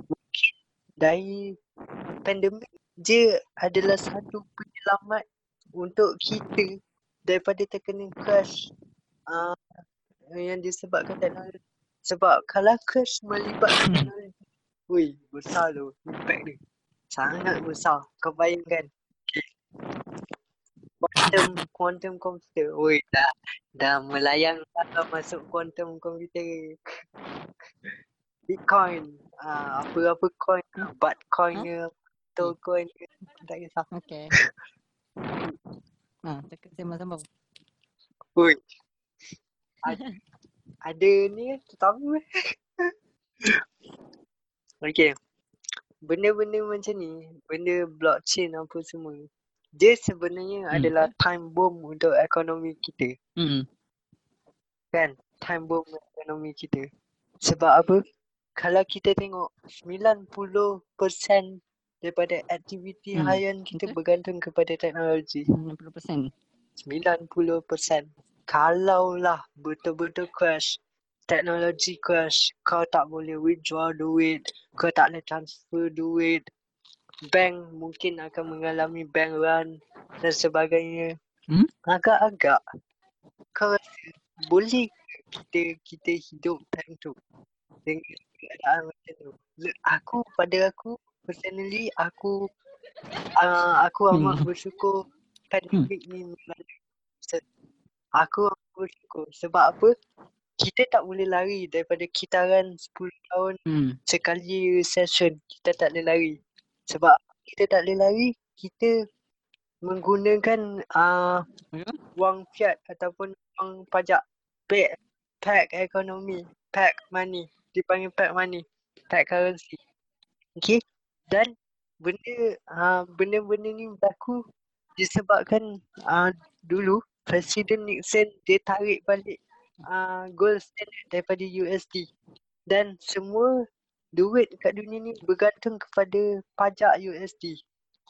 Mungkin dari pandemik je adalah satu penyelamat untuk kita daripada terkena crash uh, yang disebabkan teknologi. Sebab kalau crash melibatkan [coughs] teknologi, wih besar tu impact dia sangat besar. Kau bayangkan. Quantum, quantum computer. Oi, dah, dah melayang dah masuk quantum computer. Bitcoin. Uh, apa-apa coin. Hmm? Bitcoin ke. Huh? coin ke. Tak kisah. Okay. [laughs] ha, cakap sembang-sembang. Oi. Ada, ada ni tetamu. [laughs] okay benda-benda macam ni, benda blockchain apa semua, dia sebenarnya hmm. adalah time bomb untuk ekonomi kita. Hmm. Kan? Time bomb ekonomi kita. Sebab apa? Kalau kita tengok 90% daripada aktiviti hmm. harian kita okay. bergantung kepada teknologi. 90%. 90%. Kalaulah betul-betul crash, teknologi crash, kau tak boleh withdraw duit, kau tak boleh transfer duit, bank mungkin akan mengalami bank run dan sebagainya. Hmm? Agak-agak kau rasa boleh kita kita hidup time tu dengan keadaan macam tu. Aku pada aku personally aku uh, aku amat hmm. bersyukur pandemik hmm. ni Aku amat bersyukur sebab apa? kita tak boleh lari daripada kitaran 10 tahun hmm. sekali session kita tak boleh lari sebab kita tak boleh lari kita menggunakan uh, wang fiat ataupun wang pajak pack, pack ekonomi pack money dipanggil pack money pack currency okay dan benda uh, benda-benda ni berlaku disebabkan uh, dulu Presiden Nixon dia tarik balik uh, gold standard daripada USD dan semua duit kat dunia ni bergantung kepada pajak USD.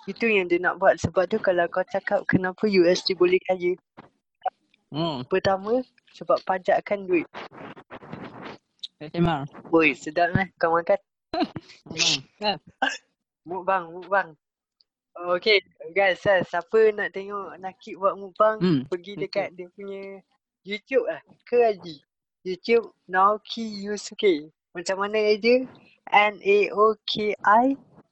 Itu yang dia nak buat sebab tu kalau kau cakap kenapa USD boleh kaya. Hmm. Pertama sebab pajakkan duit. ASMR. Woi, sedap lah kau makan. Ya. Mukbang, mukbang. Okay guys, eh, siapa nak tengok Nakib buat mukbang Hmm. pergi dekat dia punya YouTube lah ke IG. YouTube Naoki Yusuke. Macam mana aja? N-A-O-K-I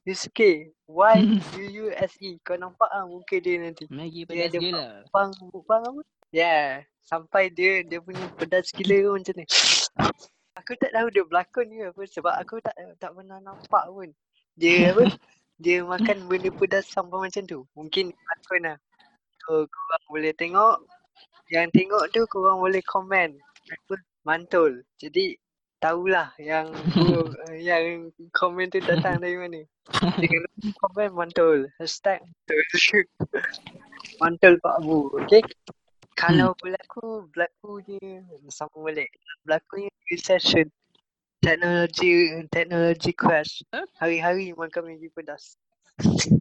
Yusuke. Y-U-U-S-E. [laughs] Kau nampak ah muka dia nanti. Dia pedas ada gila. Mukbang, mukbang apa? Yeah. Sampai dia, dia punya pedas gila macam ni. Aku tak tahu dia berlakon ke apa sebab aku tak tak pernah nampak pun. Dia [laughs] apa? Dia makan benda pedas sampai macam tu. Mungkin berlakon lah. So korang boleh tengok. Yang tengok tu korang boleh komen. Apa? Mantul. Jadi tahulah yang [laughs] yang komen tu datang dari mana. Lupa komen mantul. Hashtag mantul. [laughs] mantul Pak Abu. Okay. Kalau berlaku, berlakunya sama balik. Berlakunya recession. Teknologi teknologi crash. Huh? Hari-hari makan Maggi pedas. [laughs]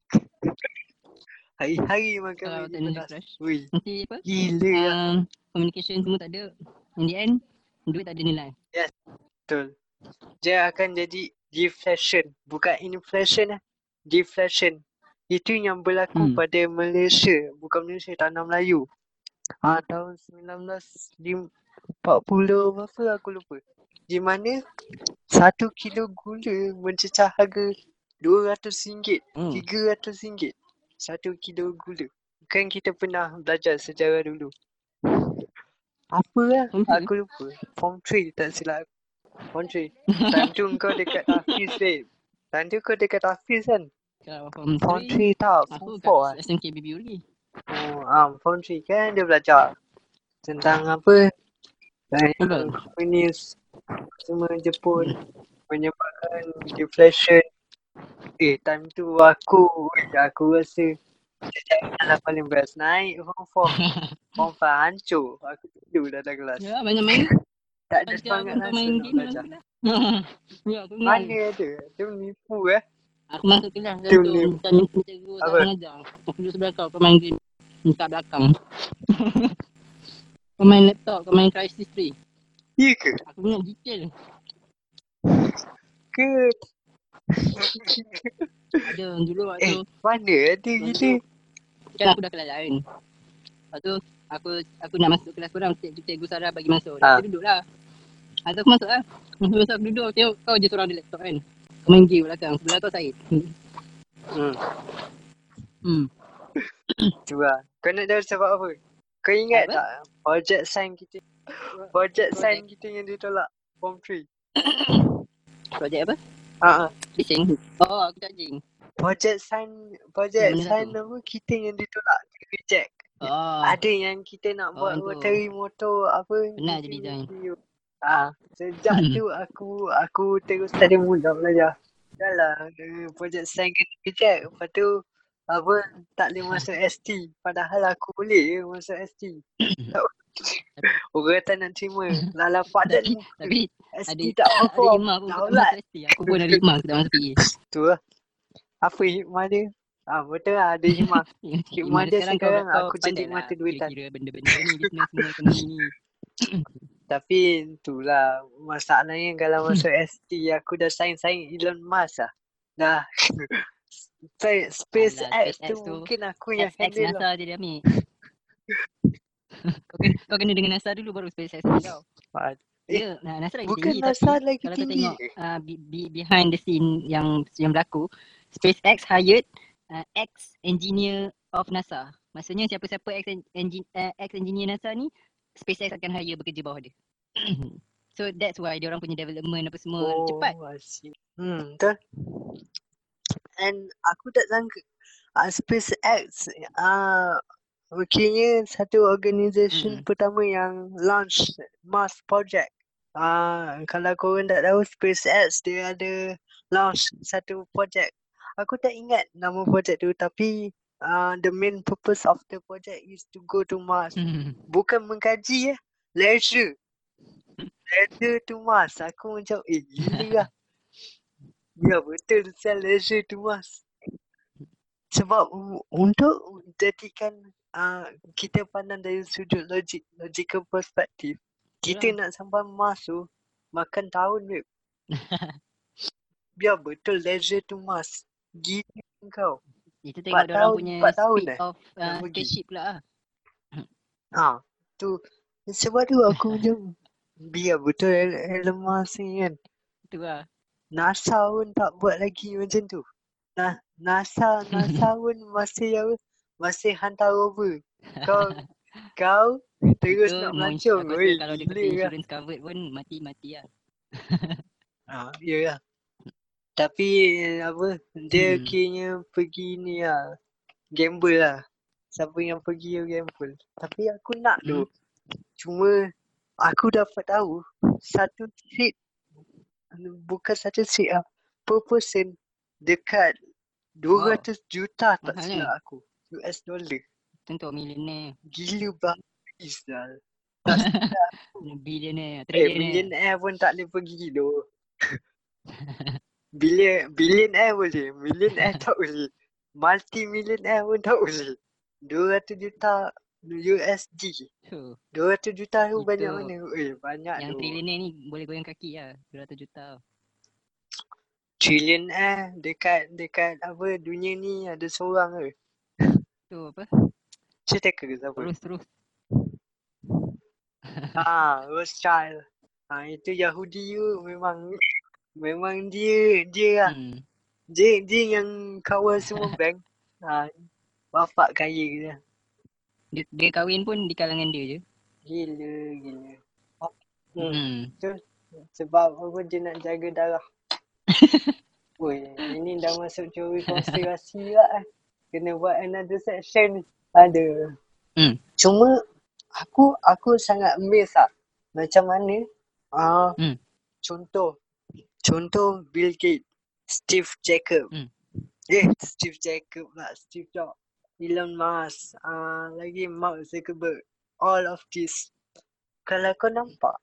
Hari-hari makan Kalau Maggi teknologi pedas. crash. Ui, Nanti apa? gila. Um, communication semua tak ada. In the end, duit tak ada nilai. Betul. Dia akan jadi deflation. Bukan inflation lah. Deflation. Itu yang berlaku Hmm. pada Malaysia. Bukan Malaysia, tanah Melayu. Ha, tahun 1940 berapa aku lupa. Di mana satu kilo gula mencecah harga RM200, Hmm. RM300. Satu kilo gula. Kan kita pernah belajar sejarah dulu. Apa lah? Aku [laughs] lupa. Form 3 tak silap. Form 3. Time tu kau dekat Hafiz babe. Time tu kau dekat Hafiz kan? Form Form 3, 3 tak. Form 4 lah. SMKBB lagi. Oh, ah, form 3 kan dia belajar tentang apa? Betul. komunis semua Jepun menyebabkan deflation. Eh, time tu aku, aku rasa sejarah lah paling best. Naik form 4. [laughs] Form 5 hancur. Aku tidur dalam kelas. Ya, banyak main. Tak ada semangat rasa main nak game belajar. kelas. [laughs] ya, aku kenal. Mana ada? Dia menipu eh. Aku masuk kelas Dia tu boleh- Bukan minta cikgu tak mengajar Aku duduk sebelah kau Kau main game Minta belakang. [laughs] Kau main laptop Kau main Crisis 3 Ya ke? Aku ingat detail. Ke? Ada dulu waktu Eh, mana ada gila? Kan aku dah kelas lain. Lepas tu Aku aku nak masuk kelas korang Cikgu, cikgu Sarah bagi masuk. Ah. Dia duduk lah Lepas aku masuk lah masuk aku duduk Tengok kau je seorang di laptop kan. Kau main game belakang. Sebelah kau Syed Hmm, Hmm tu lah. Kau nak tahu sebab apa? Kau ingat Apa? tak project sign kita? Project Project. sign kita yang ditolak form 3. [coughs] Projek apa? Ha ah. Bising Oh aku charging Project sign project Mana sign apa kita yang ditolak, kita reject. Oh Ada yang kita nak Oh, buat tu. rotary motor apa Pernah design. video. Ah, sejak tu aku aku terus tak ada mood nak belajar. Dah lah eh, project sign kena reject. Lepas tu apa tak boleh masuk ST. Padahal aku boleh je masuk ST. Orang tak nak terima. [laughs] Lala padan Tapi Tapi ST tak perform. pun aku tak masuk ST. Aku pun ada hikmah aku tak masuk PA. Tu lah. Apa hikmah dia? Ah betul lah ada [laughs] hikmah. Hikmah dia sekarang aku jadi pandai mata [laughs] lah duitan. Kira-kira benda-benda ni Bisnes semua ekonomi ni Tapi itulah masalahnya kalau masuk ST aku dah sign-sign Elon Musk lah. Dah. Spa- SpaceX SpaceX tu tu, mungkin aku yang XX handle lah. NASA je dia ambil [laughs] kau, kena, kau kena dengan NASA dulu baru SpaceX kau Ah, Eh, Dia, nah, NASA lagi Bukan tinggi NASA tapi lagi kalau kau tinggi. tengok uh, be, be, behind the scene yang yang berlaku SpaceX hired uh, ex engineer of NASA. Maksudnya siapa-siapa ex engineer uh, ex engineer NASA ni SpaceX akan hire bekerja bawah dia. [clears throat] so that's why dia orang punya development apa semua Oh, cepat. See. Hmm, betul. And aku tak sangka uh, SpaceX uh, Okeynya satu organisation Mm. pertama yang launch Mars project. Ah, kalau korang tak tahu SpaceX dia ada launch satu project. Aku tak ingat nama project tu tapi uh, the main purpose of the project is to go to Mars. Hmm. Bukan mengkaji ya, leisure. Leisure to Mars. Aku macam eh gila lah. Ya betul sel leisure tu mas. Sebab u- untuk jadikan uh, kita pandang dari sudut logik, logical perspektif, kita Yalah. nak sampai Mars tu makan tahun weh. [laughs] Biar betul leisure tu mas. Gila kau. Itu tengok orang tahun- punya empat tahun speed eh? of uh, spaceship pula ah. Ha, tu sebab tu aku macam biar [laughs] betul El- Elon Musk ni kan. Itu lah. NASA pun tak buat lagi macam tu. Nah, NASA, NASA pun [laughs] masih apa? Masih hantar rover. Kau [laughs] kau terus Tu nak melancong. Oi, kalau dia kata lah. insurance covered pun mati-mati lah. Ha, [laughs] ya lah. Tapi apa? Dia Hmm. kiranya pergi ni lah. Gamble lah. Siapa yang pergi dia gamble. Tapi aku nak tu. Hmm. Cuma aku dapat tahu satu seat bukan satu seat lah. Per person dekat 200 juta tak Mahal silap aku. US dollar. Tentu millionaire. Gila bagus [laughs] dah. Billionaire. Eh, millionaire pun tak boleh pergi tu. [laughs] Billion, billionaire boleh. Millionaire tak boleh. Multi millionaire pun tak boleh. 200 juta USD. Tu. 200 juta tu Itu banyak mana? Eh, banyak Yang tu. trillionaire ni boleh goyang kaki lah. 200 juta. Trillionaire dekat dekat apa dunia ni ada seorang ke? Tu apa? Cerita ke siapa? Terus terus. [laughs] Ha, Rothschild. Ha, itu Yahudi tu memang memang dia dia lah. Hmm. Dia dia yang kawal semua [laughs] bank. Ha, bapak kaya dia. Dia, dia kahwin pun di kalangan dia je. Gila gila. Hmm. Hmm. Sebab apa dia nak jaga darah. [laughs] Woi, ini dah masuk teori konspirasi lah eh. Kena buat another section. Ada. Hmm. Cuma aku aku sangat amazed lah. Macam mana ah Hmm. contoh contoh Bill Gates, Steve Jacob. Hmm. Eh, Steve Jacob lah, Steve Jobs, Elon Musk, ah lagi Mark Zuckerberg. All of this. Kalau kau nampak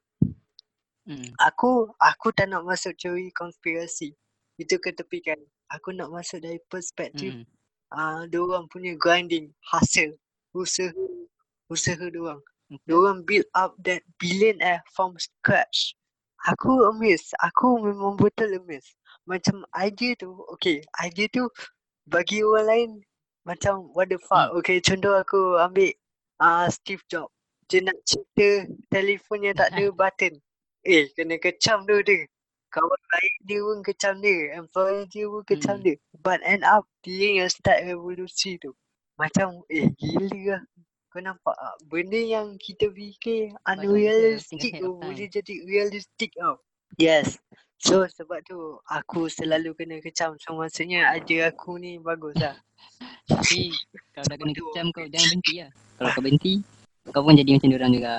Hmm. aku aku tak nak masuk teori konspirasi. Itu ketepikan. Aku nak masuk dari perspektif Hmm. uh, orang punya grinding, hustle, usaha, usaha diorang. Okay. Diorang build up that billionaire from scratch. Aku amazed. Aku memang betul amazed. Macam idea tu, okay, idea tu bagi orang lain macam what the fuck. Okay, contoh aku ambil uh, Steve Jobs. Dia nak cipta telefon yang tak ada [laughs] button. Eh, kena kecam tu dia. Kawan lain dia pun kecam dia. Employee dia pun kecam Hmm. dia. But end up, dia yang start revolusi tu. Macam, eh gila lah. Kau nampak tak? Benda yang kita fikir unrealistic tu boleh jadi realistic tau. Yes. So sebab tu aku selalu kena kecam. So maksudnya idea aku ni bagus lah. [laughs] Tapi kalau dah kena kecam kau jangan berhenti lah. Kalau kau berhenti, kau pun jadi macam diorang juga.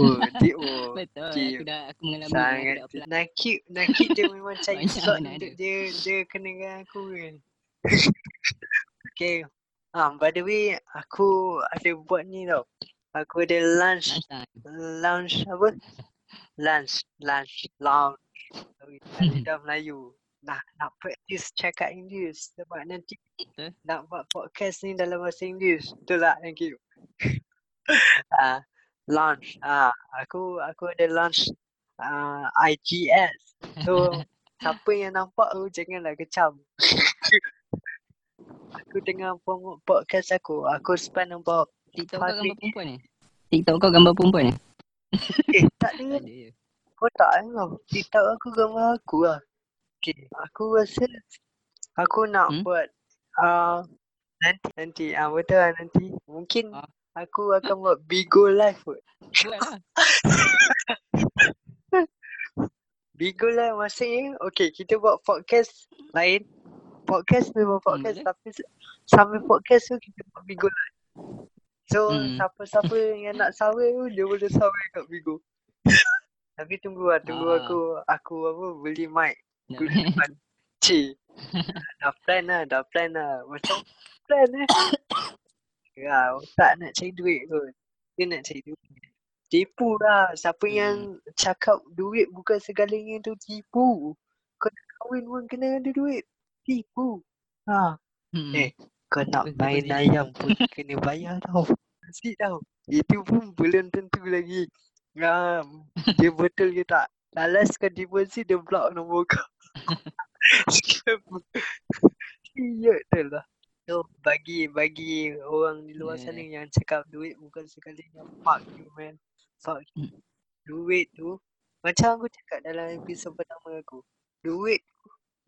Oh, dia, oh. [laughs] Betul. okay. Aku dah aku mengalami Sangat aku. Nakib Nakib dia memang cari slot untuk ada. dia Dia kena dengan aku kan Okay Ah, by the way, aku ada buat ni tau. Aku ada lunch, lunch apa? Lunch, lunch, tak lidah [laughs] Melayu. Nak nak practice cakap English sebab nanti Betul. nak buat podcast ni dalam bahasa English. Betul tak? Thank you. [laughs] Ah, lunch. Ah, aku aku ada lunch ah IGS. So [laughs] siapa yang nampak tu janganlah kecam. aku dengar promote podcast aku. Aku spend about TikTok kau gambar perempuan ni? TikTok kau gambar perempuan ni? Eh, tak ada. Ada je. Kau tak tengok. TikTok aku gambar aku lah. Okay. Aku rasa aku nak Hmm? buat uh, nanti nanti ah betul lah nanti. Mungkin Ah. aku akan buat Bigo live kot. Lah. [laughs] Bigo live maksudnya okay kita buat podcast lain. Podcast memang podcast boleh. tapi sambil podcast tu kita buat Bigo live. So Hmm. siapa-siapa yang nak sawir tu dia boleh sawir kat Bigo. [laughs] tapi tunggu lah tunggu Ah. aku aku apa beli mic good depan. [laughs] Cik. dah plan lah, dah plan lah. Macam plan eh. [coughs] Ya, tak nak cari duit kot. Dia nak cari duit. Tipu lah. Siapa Hmm. yang cakap duit bukan segalanya tu tipu. Kau nak kahwin pun kena ada duit. Tipu. Ha. Hmm. Eh, kau nak main ayam pun kena bayar tau. [laughs] Mesti tau. Itu pun belum tentu lagi. Ha, [laughs] dia betul ke tak? Last kau deposit dia block nombor kau. Scam. [laughs] Iya betul lah. So bagi bagi orang di luar Yeah. sana yang cakap duit bukan sekalinya fuck you man. Fuck you. Duit tu macam aku cakap dalam episod pertama aku. Duit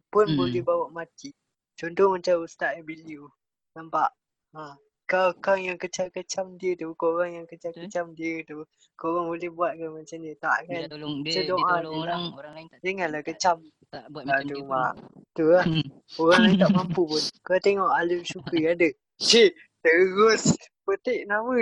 pun Hmm. boleh bawa mati. Contoh macam Ustaz Abiliu. Nampak? Ha. Kau kau yang kecam-kecam dia tu, kau orang yang kecam-kecam dia tu, kau orang boleh buat ke macam ni? Tak Dia kan? dah tolong dia, dia tolong je lah. orang, orang lain tak Janganlah kecam. tak buat macam Aduh dia mak. Tu lah. Hmm. [laughs] Orang lain tak mampu pun. Kau tengok Alif Syukri ada. Cik, terus petik nama.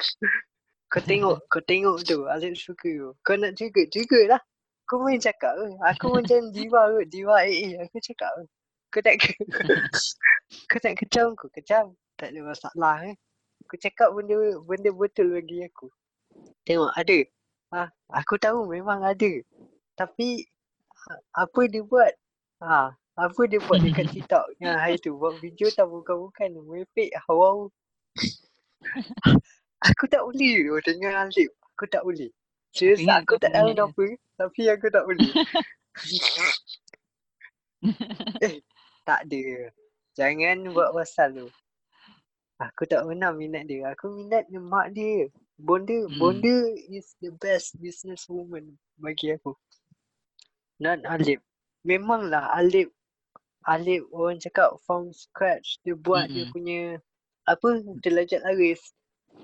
[laughs] kau tengok, [laughs] kau tengok tu Alif Syukri tu. Kau nak juga, juga lah. Kau main cakap ke? Aku macam diva ke? Diva AA. Aku cakap ke? Kau tak ke? [laughs] kau tak kecam, kau kecam. Tak ada masalah eh. Aku cakap benda benda betul bagi aku. Tengok ada. Ha, aku tahu memang ada. Tapi apa dia buat? Ha, apa dia buat dekat [laughs] TikTok yang hari tu buat video tak bukan-bukan merepek wow. [laughs] aku tak boleh tu dengan Alif. Aku tak boleh. Serius aku kau tak tahu kenapa tapi aku tak boleh. eh, tak ada. Jangan buat pasal tu. Aku tak pernah minat dia. Aku minat dia mak dia. Bonda, Hmm. Bonda is the best business woman bagi aku. Not Alip. Memanglah Alip Alip orang cakap from scratch dia buat dia Mm-mm. punya apa telajat laris.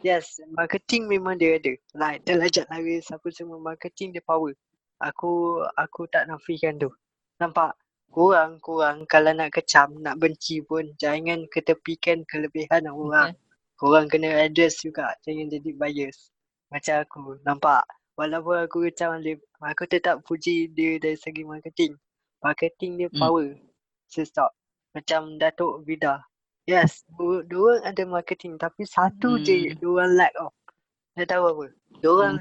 Yes, marketing memang dia ada. Like telajat laris apa semua marketing dia power. Aku aku tak nafikan tu. Nampak? Korang, korang kalau nak kecam, nak benci pun jangan ketepikan kelebihan orang. Korang kena address juga. Jangan jadi bias. Macam aku. Nampak? Walaupun aku kecam Alif, aku tetap puji dia dari segi marketing. Marketing dia Hmm. power. So stop. Macam Datuk Vida. Yes, dua, dua ada marketing tapi satu je Hmm. dua lack of. Dah tahu apa? Dua orang.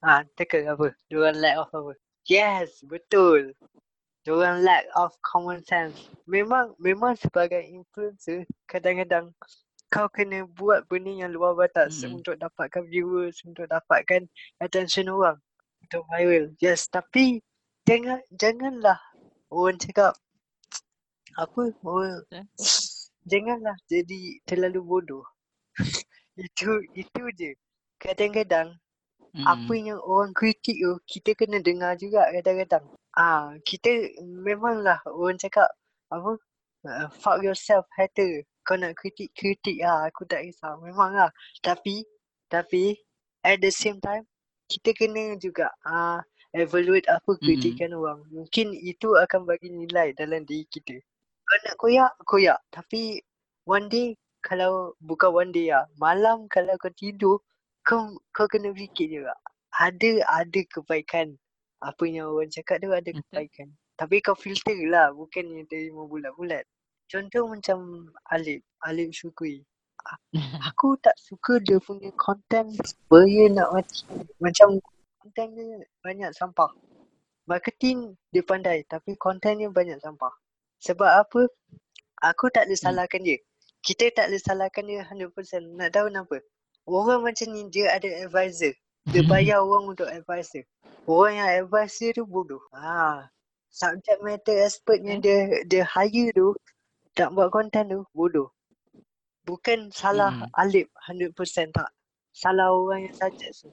Ha, teka apa? Diorang lack of apa? Yes, betul. Diorang lack of common sense. Memang memang sebagai influencer, kadang-kadang kau kena buat benda yang luar batas Hmm. untuk dapatkan viewers, untuk dapatkan attention orang. Untuk viral. Yes, tapi jangan janganlah orang cakap [tsk] apa? Orang, Betul. [tsk] janganlah jadi terlalu bodoh. [laughs] itu itu je. Kadang-kadang Hmm. apa yang orang kritik tu kita kena dengar juga kadang-kadang. Ah, kita memanglah orang cakap apa? Uh, fuck yourself hater. Kau nak kritik kritik ah, aku tak kisah. Memanglah. Tapi tapi at the same time kita kena juga ah evaluate apa kritikan orang. Mungkin itu akan bagi nilai dalam diri kita. Kau nak koyak, koyak. Tapi one day kalau bukan one day lah, malam kalau kau tidur kau kau kena fikir juga. Ada ada kebaikan. Apa yang orang cakap tu ada Betul. kebaikan. Tapi kau filter lah, bukan yang terima bulat-bulat. Contoh macam Alif, Alif Syukri. [laughs] Aku tak suka dia punya content Baya nak mati. Macam content dia banyak sampah. Marketing dia pandai tapi content dia banyak sampah. Sebab apa? Aku tak boleh Hmm. salahkan dia. Kita tak boleh salahkan dia 100%. Nak tahu kenapa? Orang macam ni dia ada advisor. Dia bayar orang untuk advisor. Orang yang advisor tu bodoh. Ha. Subject matter expert yang dia dia hire tu tak buat konten tu bodoh. Bukan salah Mm-mm. Alip 100% tak. Salah orang yang suggest tu.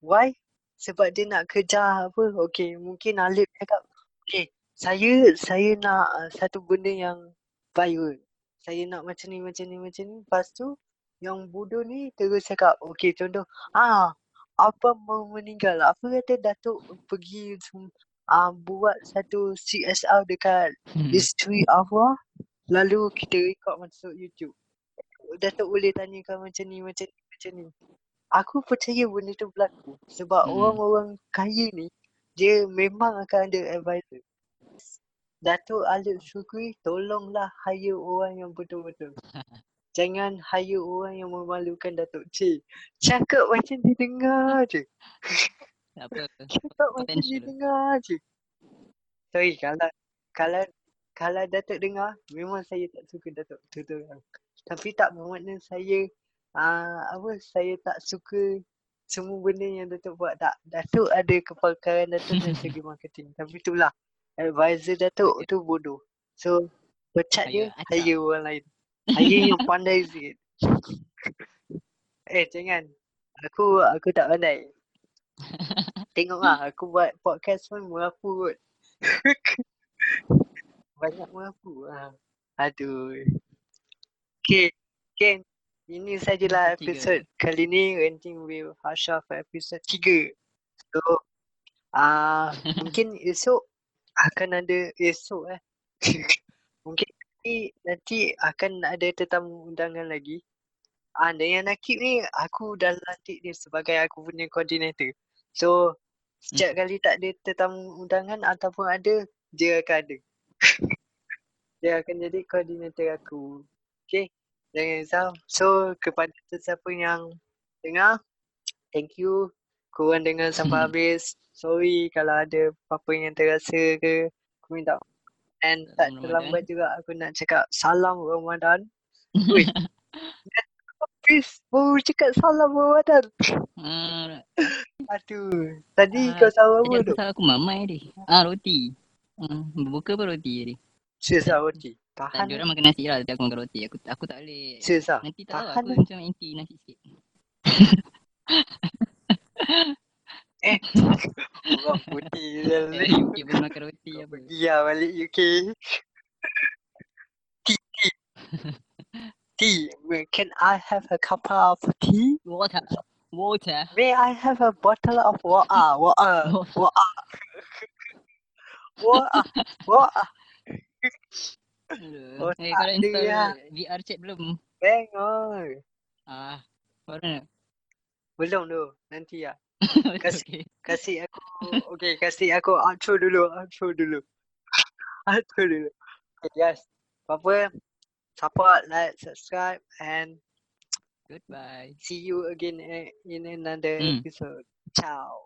Why? Sebab dia nak kejar apa? Okay, mungkin Alip cakap, okay, saya saya nak uh, satu benda yang viral. Saya nak macam ni, macam ni, macam ni. Lepas tu, yang bodoh ni terus cakap, okay contoh, ah, apa mau meninggal. Apa kata Datuk pergi uh, buat satu CSR dekat Hmm. isteri Afra, lalu kita record masuk YouTube. Datuk boleh tanyakan macam ni, macam ni, macam ni. Aku percaya benda tu berlaku. Sebab Hmm. orang-orang kaya ni, dia memang akan ada advisor. Datuk Alif Syukri, tolonglah hire orang yang betul-betul. [laughs] Jangan hire orang yang memalukan Datuk Cik. Cakap macam didengar je. Tak apa. [laughs] Cakap macam Potential. didengar je. Sorry, kalau kalau kalau Datuk dengar, memang saya tak suka Datuk betul Tapi tak bermakna saya uh, apa saya tak suka semua benda yang Datuk buat tak. Datuk ada kepakaran Datuk dari [laughs] segi marketing. Tapi itulah advisor Datuk tu bodoh. So pecat dia, hire orang lain. Hire yang pandai sikit. eh jangan. Aku aku tak pandai. Tengoklah aku buat podcast pun merapu kot. [laughs] Banyak merapu lah. Aduh. Okay. Okay. Ini sajalah Episode tiga. episod kali ni Renting with Harsha for episod 3. So, ah [laughs] mungkin esok akan ada esok eh. [laughs] nanti, nanti akan ada tetamu undangan lagi. Ah, dan yang Nakib ni aku dah lantik dia sebagai aku punya coordinator. So, setiap kali tak ada tetamu undangan ataupun ada, dia akan ada. [laughs] dia akan jadi koordinator aku. Okay, jangan risau. So, kepada sesiapa yang dengar, thank you. Korang dengar sampai habis. Sorry kalau ada apa-apa yang terasa ke. Aku minta And tak Salam terlambat juga aku nak cakap salam Ramadan. Habis [laughs] baru cakap salam Ramadan. Ah, Aduh. Tadi Ah, kau salam tadi apa aku tu? salah aku mamai tadi. Ah, roti. Hmm, berbuka apa roti tadi? Serius lah roti. Tak Tahan lah. orang makan nasi lah tapi aku makan roti. Aku aku tak boleh. Serius lah. Nanti tak tahu Tahan aku lah. macam anti nasi sikit. [laughs] Eh. [laughs] Orang putih je Eh, UK pun makan roti apa. Lah balik UK. [laughs] Tea, tea. tea. Can I have a cup of tea? Water. Water. May I have a bottle of water? Water. [laughs] Water. Water. Water. Aduh. Eh, kau dah install lah. VR chat belum? Bengol. Ah, baru nak. Belum tu. Nanti lah. [laughs] Kasih. okay. Kasih aku. Okay, kasih aku outro dulu. Outro dulu. [laughs] outro dulu. Okay, guys. Apa-apa. Support, like, subscribe and Goodbye. see you again eh, in another Hmm. episode. Ciao.